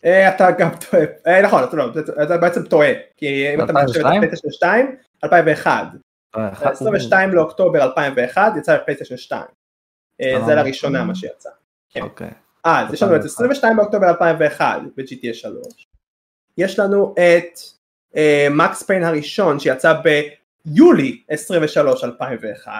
אה, אתה גם טועה, אה, נכון, אתה בעצם טועה, כי אם אתה מחשב את 2002? הפלייסטיישן 2, 2001, 22 לאוקטובר 2001 יצא בפלייסטיישן 2, אה, זה אה. לראשונה מה שיצא. כן. אוקיי. אז יש לנו את 22 באוקטובר 2001 ב-GTA 3, יש לנו את Max Payne הראשון שיצא ביולי 23 2001,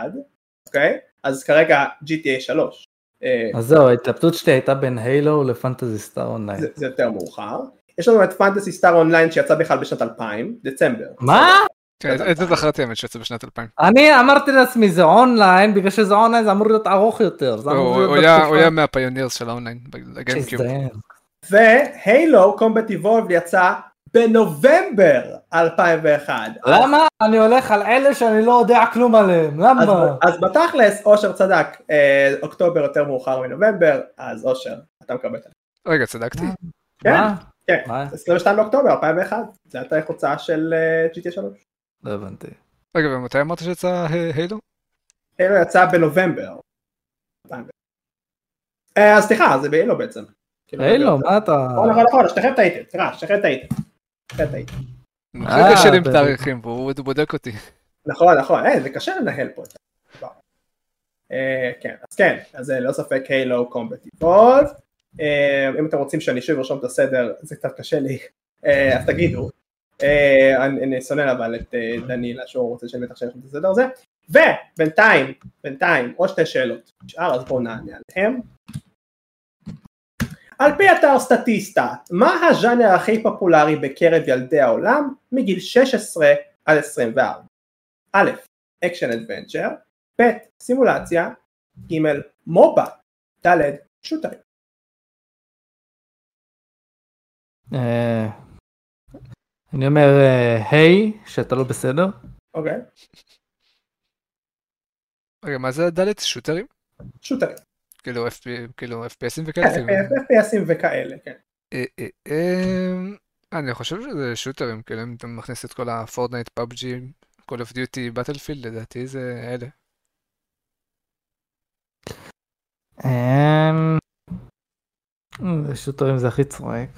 אוקיי? אז כרגע GTA 3. אה, אז זהו, ההתלבטות שלי הייתה בין Halo ל Phantasy Star Online. זה, יותר מאוחר. יש לנו את Phantasy Star Online שיצא בכלל בשנת 2000, דצמבר. מה? כן, את זה זכרתי האמת שיצא בשנת 2000. אני אמרתי לעצמי זה אונליין, בגלל שזה אונליין זה אמור להיות ארוך יותר. הוא היה- מה pioneers של האונליין. ו Halo Combat Evolved יצא בנובמבר 2001. למה? אני הולך על אלה שאני לא יודע כלום עליהם, אז, למה? אז בתכלס אושר צדק, אה, אוקטובר יותר מאוחר מנובמבר, אז אושר, אתה מקבל את זה. רגע, צדקתי? כן, מה? כן, מה? 22 באוקטובר 2001, זה הייתה הוצאה של אה, GTA 3. לא הבנתי. רגע, ומתי אמרת שיצא הילו? הילו יצא בנובמבר. 2001. אה, אז סליחה, זה בהילו בעצם. הילו, מה אתה... נכון, נכון, נכון, שתיכם טעיתם, תראה, שתיכם טעיתם. טעיתם. הכי קשה לי עם תאריכים, והוא בודק אותי. נכון, נכון, אה, זה קשה לנהל פה את הדבר. אה, כן, אז כן, אז זה ללא ספק הילו קומבט איבולד. אם אתם רוצים שאני שוב ארשום את הסדר, זה קצת קשה לי, אה, אז תגידו. אה, אני שונא אבל את אה, דנילה שהוא רוצה שאני בטח שאני ארשום את הסדר הזה. ובינתיים, בינתיים, עוד שתי שאלות נשאר, אז בואו נענה עליהם. על פי אתר Statista, מה הז'אנר הכי פופולרי בקרב ילדי העולם מגיל 16 עד 24? א', action adventure, ב', סימולציה, ג', MOBA, ד', shooterים. אה, אני אומר אה, היי, שאתה לא בסדר. אוקיי? רגע, מה זה דלת? shooterים? shooterים. כאילו FP כאילו FPSים כן, וכאלה? כאילו? FPSים וכאלה, כן. אה, אה, אה, אני חושב שזה shooterים, כאילו אם אתה מכניס את כל ה Fortnite, PUBG, Call of Duty, Battlefield, לדעתי זה אלה. אמ, שוטרים זה הכי צועק.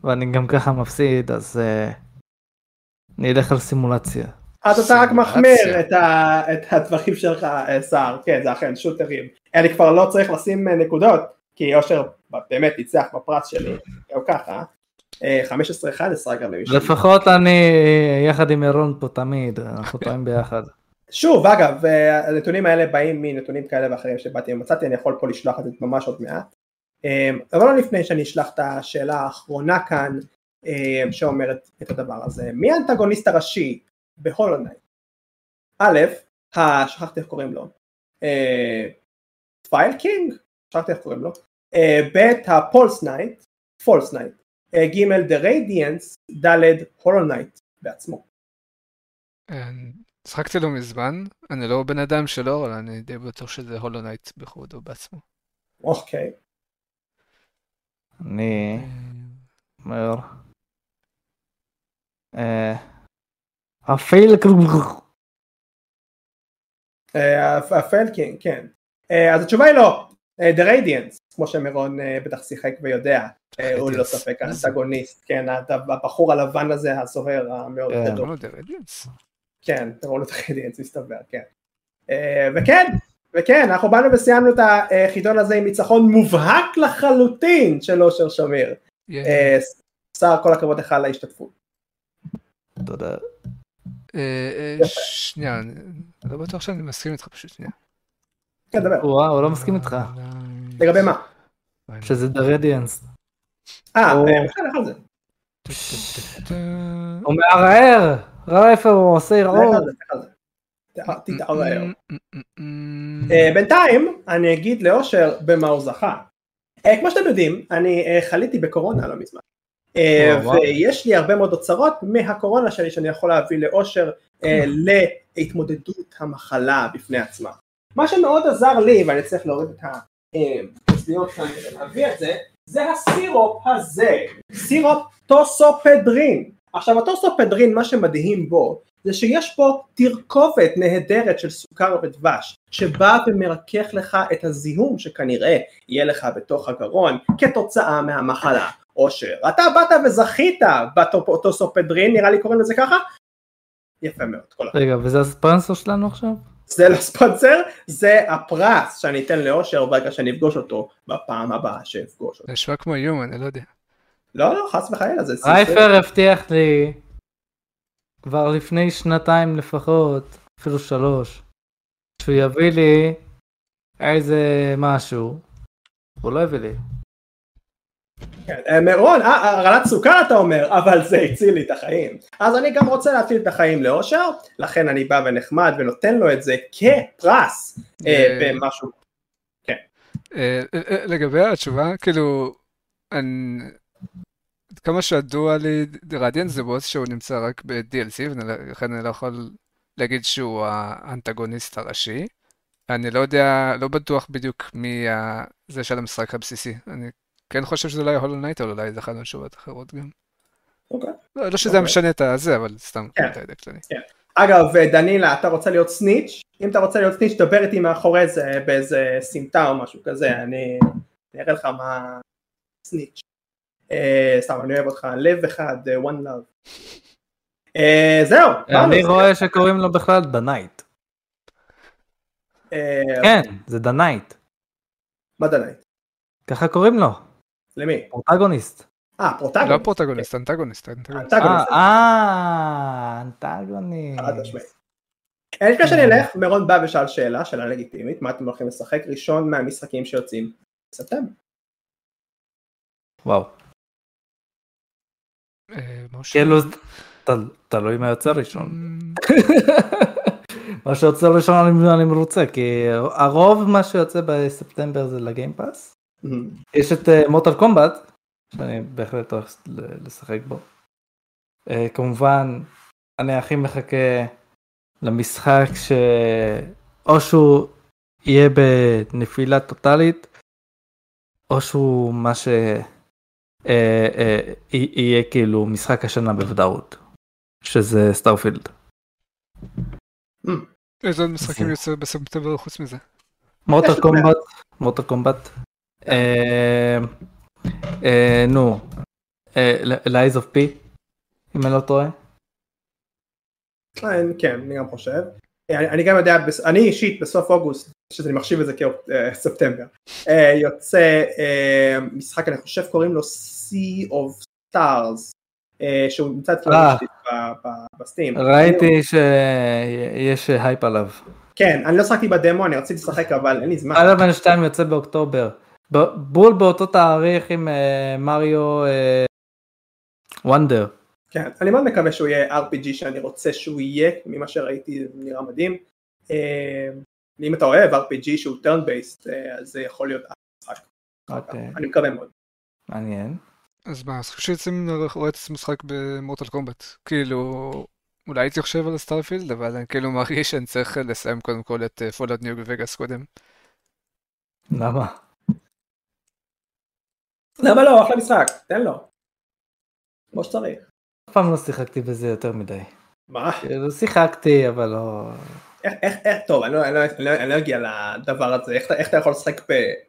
ואני גם ככה מפסיד, אז אני אלך על סימולציה. אז אתה רק. מחמיר את ה- את הדברים שלך, סער, כן, זה אכן שוטרים. אני כבר לא צריך לשים אה, נקודות, כי אושר באמת ניצח בפרס שלי, גם ככה. אה, 15-11 אגב למי ש- לפחות אני יחד עם אירון פה תמיד, אנחנו טועים ביחד. שוב, אגב, אה, הנתונים האלה באים מנתונים כאלה ואחרים שבאתי ומצאתי, אני יכול פה לשלוח את זה ממש עוד מעט. אה, אבל לא לפני שאני אשלח את השאלה האחרונה כאן, אה, שאומרת את הדבר הזה. מי האנטגוניסט הראשי ב Hollow Knight? א', שכחתי איך קוראים לו. Pale King? שכחתי איך קוראים לו. אה, ב', ה False Knight, False Knight. אה, ג', The Radiance, ד', Hollow Knight בעצמו. אה, שחקתי לא מזמן, אני לא בן אדם שלו, אבל אני די בטוח שזה Hollow Knight בכבודו בעצמו. אוקיי. אני אומר... אה, ה Pale ה Pale King, כן. אה, אז התשובה היא לא. אה, The Radiance, כמו שמירון אה, בטח שיחק ויודע, הוא ללא Radiance. ספק? האנטגוניסט, כן, הבחור הלבן הזה, הזוהר המאוד כן. גדול, The Radiance. כן, תראו לו את ה Radiance מסתבר, כן. וכן, וכן, אנחנו באנו וסיימנו את החידון הזה עם ניצחון מובהק לחלוטין של אושר שמיר. שר, כל הכבוד לך על ההשתתפות. תודה. שנייה, אני לא בטוח שאני מסכים איתך פשוט שנייה. כן, דבר. וואו, הוא לא מסכים איתך. לגבי מה? שזה דה רדיאנס. אה, אה, על זה. הוא מערער! ראה איפה הוא עושה ערעור. ת- תתערער. אה, בינתיים אני אגיד לאושר במה הוא זכה. אה, כמו שאתם יודעים, אני חליתי בקורונה לא מזמן. ויש לי הרבה מאוד אוצרות מהקורונה שלי שאני יכול להביא לאושר להתמודדות המחלה בפני עצמה. מה שמאוד עזר לי, ואני צריך להוריד את האצבעות כאן כדי להביא את זה, זה הסירופ הזה, סירופ טוסופדרין. עכשיו הטוסופדרין, מה שמדהים בו, זה שיש פה תרכובת נהדרת של סוכר ודבש, שבא ומרכך לך את הזיהום שכנראה יהיה לך בתוך הגרון כתוצאה מהמחלה. אושר, אתה באת וזכית בטוסופדרין, נראה לי קוראים לזה ככה? יפה מאוד. רגע, וזה הספונסר שלנו עכשיו? זה לא ספונסר, זה הפרס שאני אתן לאושר ברגע שאני אפגוש אותו בפעם הבאה שאפגוש אותו. זה נשמע כמו איום, אני לא יודע. לא, לא, חס וחלילה, זה סיפור. רייפר הבטיח לי כבר לפני שנתיים לפחות, אפילו שלוש, שהוא יביא לי איזה משהו. הוא לא הביא לי. כן, אה, מירון, אה, הרעלת סוכר אתה אומר, אבל זה הציל לי את החיים. אז אני גם רוצה להציל את החיים לאושר, לכן אני בא ונחמד ונותן לו את זה כפרס אה, אה, במשהו. אה, אה, אה, לגבי התשובה, כאילו, כמה שידוע לי, רדיאנס זה בוס שהוא נמצא רק ב-DLC, ולכן אני לא יכול להגיד שהוא האנטגוניסט הראשי. אני לא יודע, לא בטוח בדיוק מי זה של המשחק הבסיסי. אני כן חושב שזה אולי Hollow Knight, אבל אולי זה אחד מהתשובות האחרות גם. אוקיי. לא, לא שזה אוקיי. משנה את הזה, אבל סתם, כן. אתה יודע כללי. אגב, דנילה, אתה רוצה להיות snitch? אם אתה רוצה להיות snitch, דבר איתי מאחורי זה באיזה סמטה או משהו כזה, אני אני אראה לך מה... snitch. אה, סתם, אני אוהב אותך, לב אחד, אה, one love. אה, זהו. אני רואה שקוראים לו בכלל The Knight. אה, כן, זה The Knight. מה The Knight? ככה קוראים לו, למי? פרוטגוניסט. אה, לא פרוטגוניסט. פרוטגוניסט, אנטגוניסט. אנטגוניסט. אה, אנטגוניסט. אה, אנטגוניסט. חד משמעית. לפני שאני אלך, מירון בא ושאל שאלה, שאלה לגיטימית, מה אתם הולכים לשחק ראשון מהמשחקים שיוצאים בספטמבר? וואו. כאילו, תלוי מה יוצא ראשון. מה שיוצא ראשון אני אני מרוצה, כי הרוב מה שיוצא בספטמבר זה לגיימפאס. מהמם. יש את מוטל קומבט, שאני בהחלט הולך לשחק בו. אה, כמובן, אני הכי מחכה למשחק שאו שהוא יהיה בנפילה טוטאלית, או שהוא מה ש... אה, אה, יהיה כאילו משחק השנה בוודאות, שזה Starfield. איזה עוד משחקים זה- יוצא בספטמבר חוץ מזה? Mortal יש Kombat, Mortal Kombat. אה, אה, נו, Lies of P, אם אני לא טועה. אה, כן, אני גם חושב. אני, גם יודע, אני אישית בסוף אוגוסט, שאני מחשיב את זה כספטמבר, יוצא משחק, אני חושב קוראים לו Sea of Stars, שהוא נמצא אצלנו ב-Steam. ראיתי שיש הייפ עליו. כן, אני לא שחקתי בדמו, אני רציתי לשחק אבל אין לי זמן. אלבן 2 יוצא באוקטובר. ב- בול באותו תאריך עם אה, מריו אה, Wonder. כן, אני מאוד מקווה שהוא יהיה RPG שאני רוצה שהוא יהיה, ממה שראיתי זה נראה מדהים. אה, אם אתה אוהב RPG שהוא turn based, אז זה יכול להיות משחק. אוקיי, אני מקווה מאוד. מעניין. אז מה, אז שיוצאים רואה את המשחק במורטל קומבט. כאילו, אולי הייתי חושב על סטארפילד, אבל אני כאילו מרגיש שאני צריך לסיים קודם כל את פולאאוט ניו וגאס קודם. למה? למה לא? אחלה משחק, תן לו. כמו שצריך. אף פעם לא שיחקתי בזה יותר מדי. מה? כאילו שיחקתי אבל לא... איך, איך, טוב, אני לא, אני לא, אני לא, אני לא אגיע לדבר הזה, איך, אתה- איך אתה יכול לשחק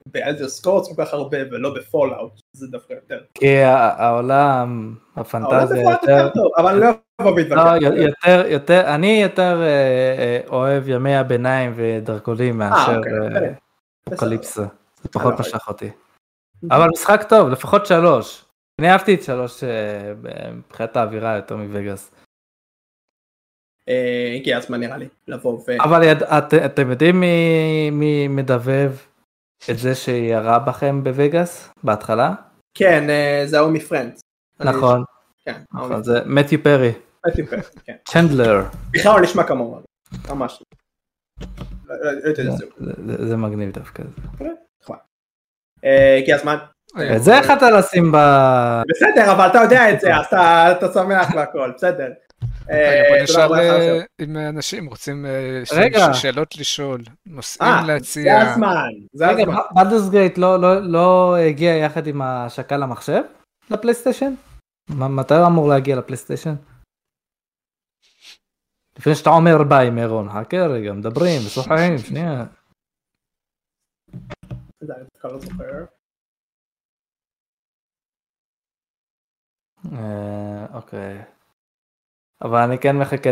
באלדר סקרולס כל כך הרבה ולא בפולאאוט, זה דווקא יותר. כי העולם, העולם הפנטזיה בפולאאוט יותר... יותר טוב, אבל לא אבוא לא, להתווכח. יותר, יותר, אני יותר אה, אה, אוהב ימי הביניים ודרכונים מאשר אוקיי, אה, בסדר. אפוקליפסה. זה פחות לא, משך אותי. אבל משחק טוב, לפחות שלוש. אני אהבתי את שלוש אה, מבחינת האווירה יותר מווגאס. אה, הגיע הזמן נראה לי לבוא ו... אבל אתם יודעים מי- מדבב את זה שירה בכם בווגאס בהתחלה? כן, אה, זה ההוא מפרנדס. נכון, כן, נכון, זה מתיו פרי, כן. צ'נדלר, בכלל הוא נשמע כמוהו, ממש. לא לא- לא זה מגניב דווקא. אה, הגיע הזמן. את זה יכלת לשים ב... בסדר, אבל אתה יודע את זה, אז אתה- שמח והכל, בסדר. אה, רגע, בוא נשאל אה, עופר. אם אנשים רוצים אה, שאלות לשאול, נושאים אה, להציע. זה הזמן, זה רגע, הזמן. בלדוס גייט לא, לא, לא הגיע יחד עם השקה למחשב? לפלייסטיישן? מתי הוא אמור להגיע לפלייסטיישן? לפני שאתה אומר ביי מירון, חכה רגע, מדברים, משוחחים, שנייה. אני דווקא לא זוכר. אה, אוקיי. אבל אני כן מחכה.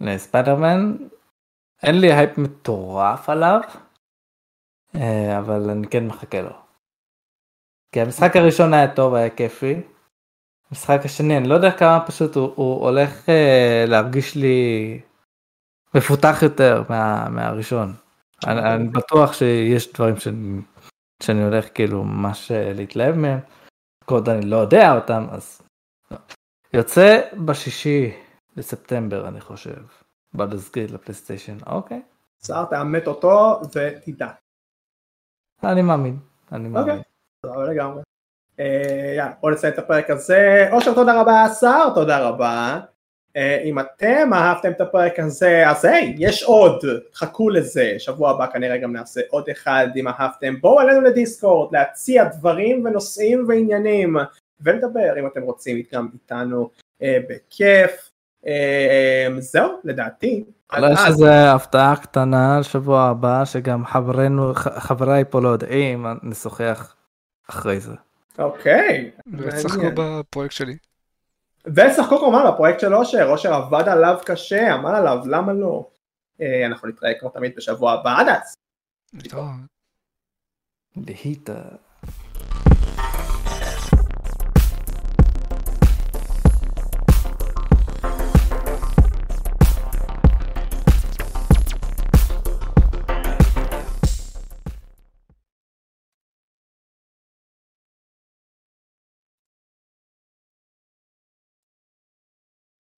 לספיידרמן. אין לי הייפ מטורף עליו, אה, אבל אני כן מחכה לו. כי המשחק הראשון היה טוב, היה כיפי. המשחק השני, אני לא יודע כמה פשוט הוא, הוא הולך אה, להרגיש לי מפותח יותר מה, מהראשון. אני, אני בטוח שיש דברים שאני, שאני הולך כאילו ממש אה, להתלהב מהם. כל עוד אני לא יודע אותם אז. לא. יוצא בשישי לספטמבר אני חושב. בלדס גייט לפלייסטיישן אוקיי. שר תאמת אותו ותדע. אני מאמין. אני מאמין. אוקיי. סבבה לגמרי. אה, יאללה, בואו נסיים את הפרק הזה. אושר תודה רבה, שר תודה רבה. אה, אם אתם אהבתם את הפרק הזה, אז היי, יש עוד, חכו לזה. שבוע הבא כנראה גם נעשה עוד אחד אם אהבתם. בואו אלינו לדיסקורד, להציע דברים ונושאים ועניינים, ולדבר אם אתם רוצים גם איתנו אה, בכיף. אה, זהו, לדעתי. יש אז. איזה הפתעה קטנה לשבוע הבא שגם חברינו, חבריי פה לא יודעים, נשוחח אחרי זה. אוקיי. מעניין. בפרויקט שלי. ושחקו כמובן בפרויקט של אושר, אושר עבד עליו קשה, עמל עליו, למה לא? אה, אנחנו נתראה כמו תמיד בשבוע הבא, עד אז. להיטה.